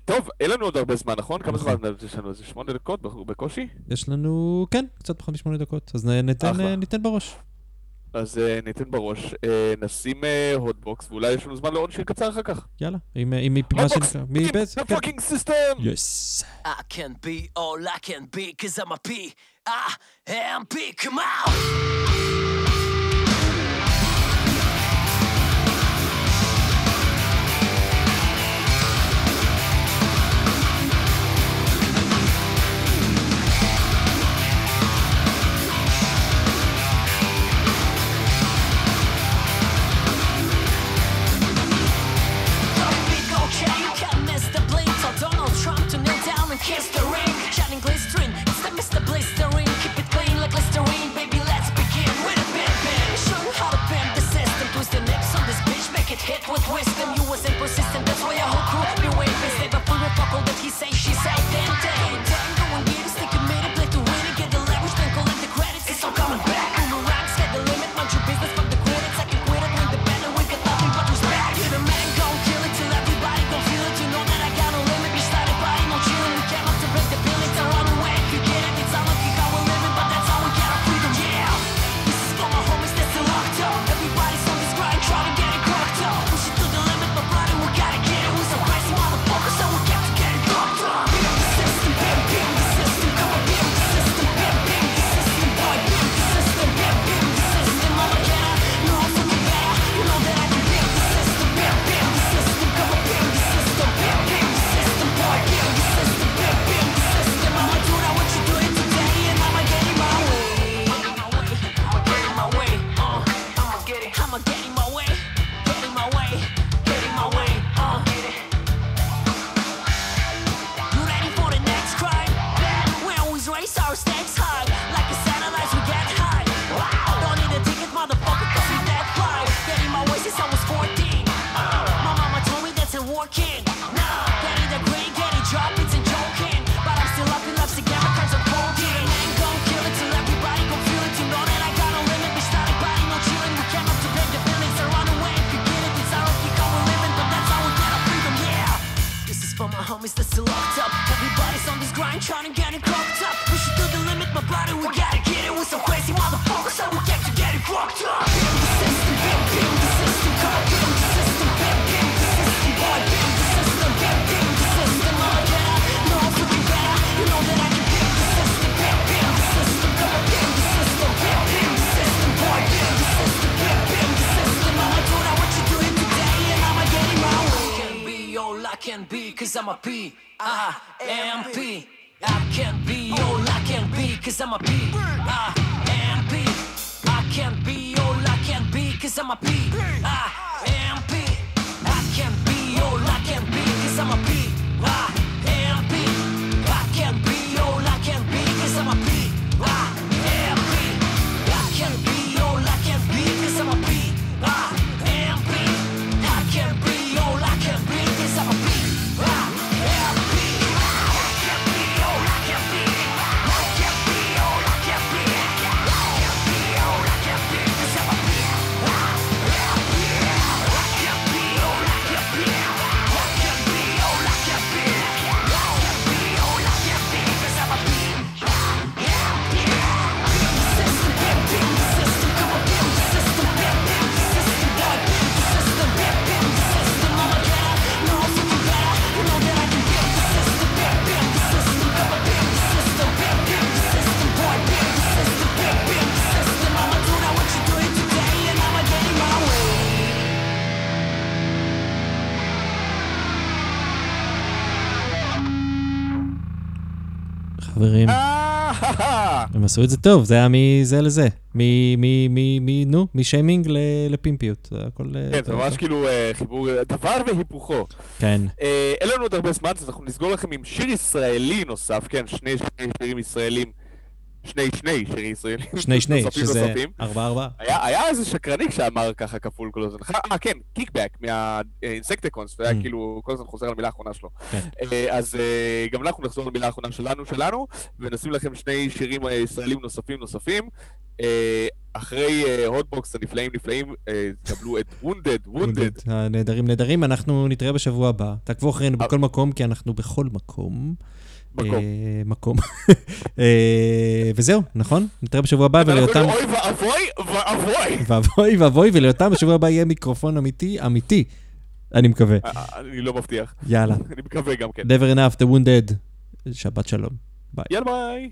טוב, אין לנו עוד הרבה זמן, נכון? כמה נכון. זמן יש לנו? איזה שמונה דקות בקושי? יש לנו, כן, קצת פחות משמונה דקות, אז ניתן, אה, ניתן בראש. אז uh, ניתן בראש, uh, נשים הוטבוקס, uh, ואולי יש לנו זמן לעוד שיר קצר אחר כך. יאללה, אם היא פגיעה של... הוטבוקס, בעצם? הוטבוקס, פאקינג סיסטם! יס. I can be all I can be, cause I'm a P, I am P, come out! kissed the Still locked up. Everybody's on this grind, trying to get it cocked up. Push it to the limit, my body, we got it. cause I'm a P. I am P. I can't be all I can be cause I'm a P. I am P. I can't be all I can be cause I'm a P. I am P. I can't be all I can be cause I'm a P. חברים. אה, הם עשו את זה טוב, זה היה מזה לזה. מ... נו, משיימינג לפימפיות. זה הכל... אה, כן, זה ממש כאילו אה, חיבור, דבר והיפוכו. כן. אין לנו עוד הרבה זמן, אז אנחנו נסגור לכם עם שיר ישראלי נוסף, כן, שני שירים ישראלים. שני שני שירים ישראלים. שני שני, שזה. ארבע ארבע. היה, איזה שקרניק שאמר ככה כפול כל הזמן. אה, כן, קיקבק מהאינסקטיקונס, והיה Mm. כאילו כל הזמן חוזר על המילה האחרונה שלו. כן. אה, אז אה, גם אנחנו נחזור למילה האחרונה שלנו שלנו, ונשים לכם שני שירים אה, ישראלים נוספים נוספים. אה, אחרי הוטבוקס הנפלאים נפלאים, אה, קבלו את וונדד, וונדד. נהדרים נהדרים, אנחנו נתראה בשבוע הבא. תעקבו אחרינו אה. בכל מקום, כי אנחנו בכל מקום. מקום. אה, מקום. אה, וזהו, נכון? נתראה בשבוע הבא, וליותם... אוי ואבוי, ואבוי. ואבוי ואבוי, וליותם בשבוע הבא יהיה מיקרופון אמיתי, אמיתי. אני מקווה. אה, אני לא מבטיח. יאללה. אני מקווה גם כן. never enough, the wounded. שבת שלום. ביי. יאללה ביי.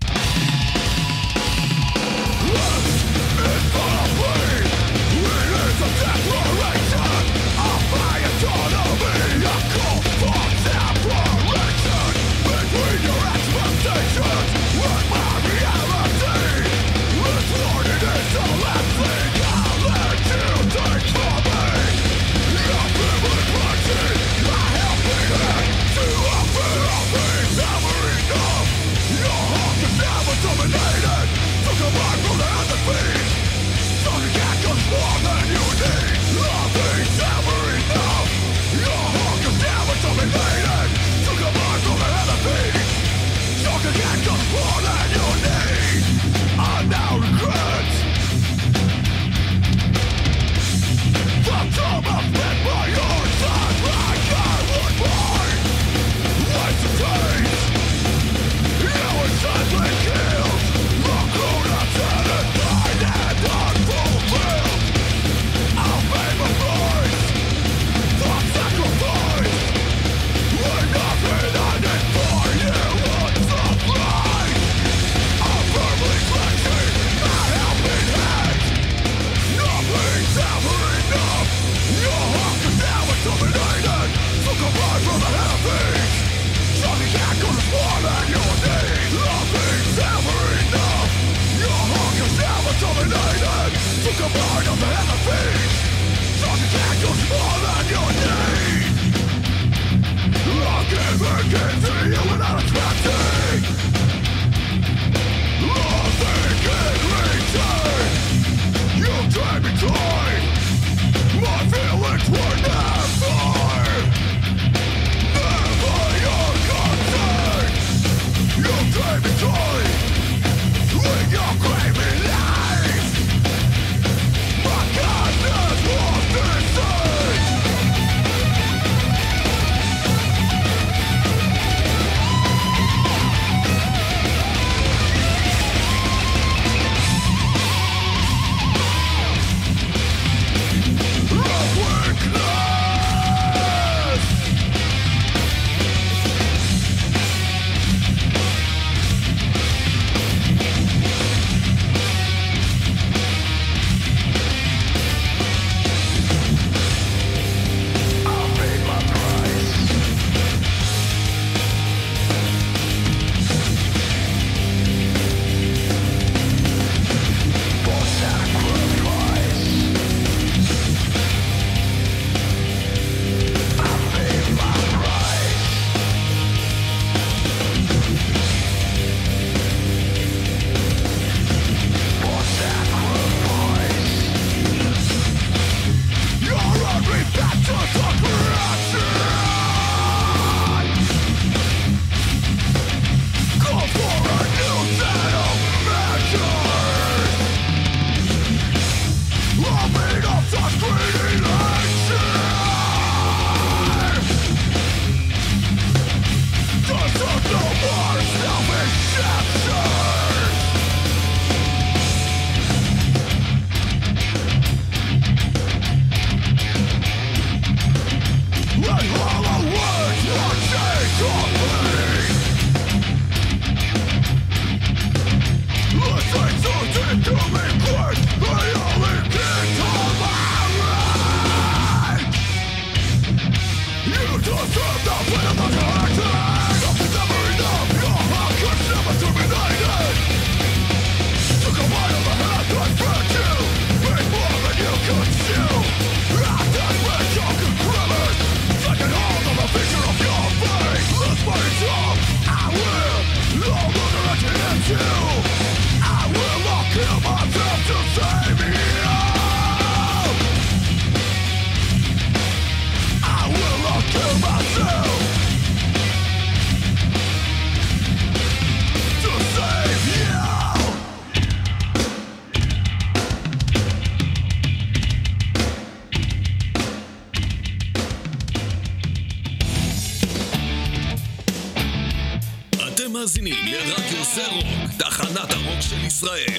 לרדיו זה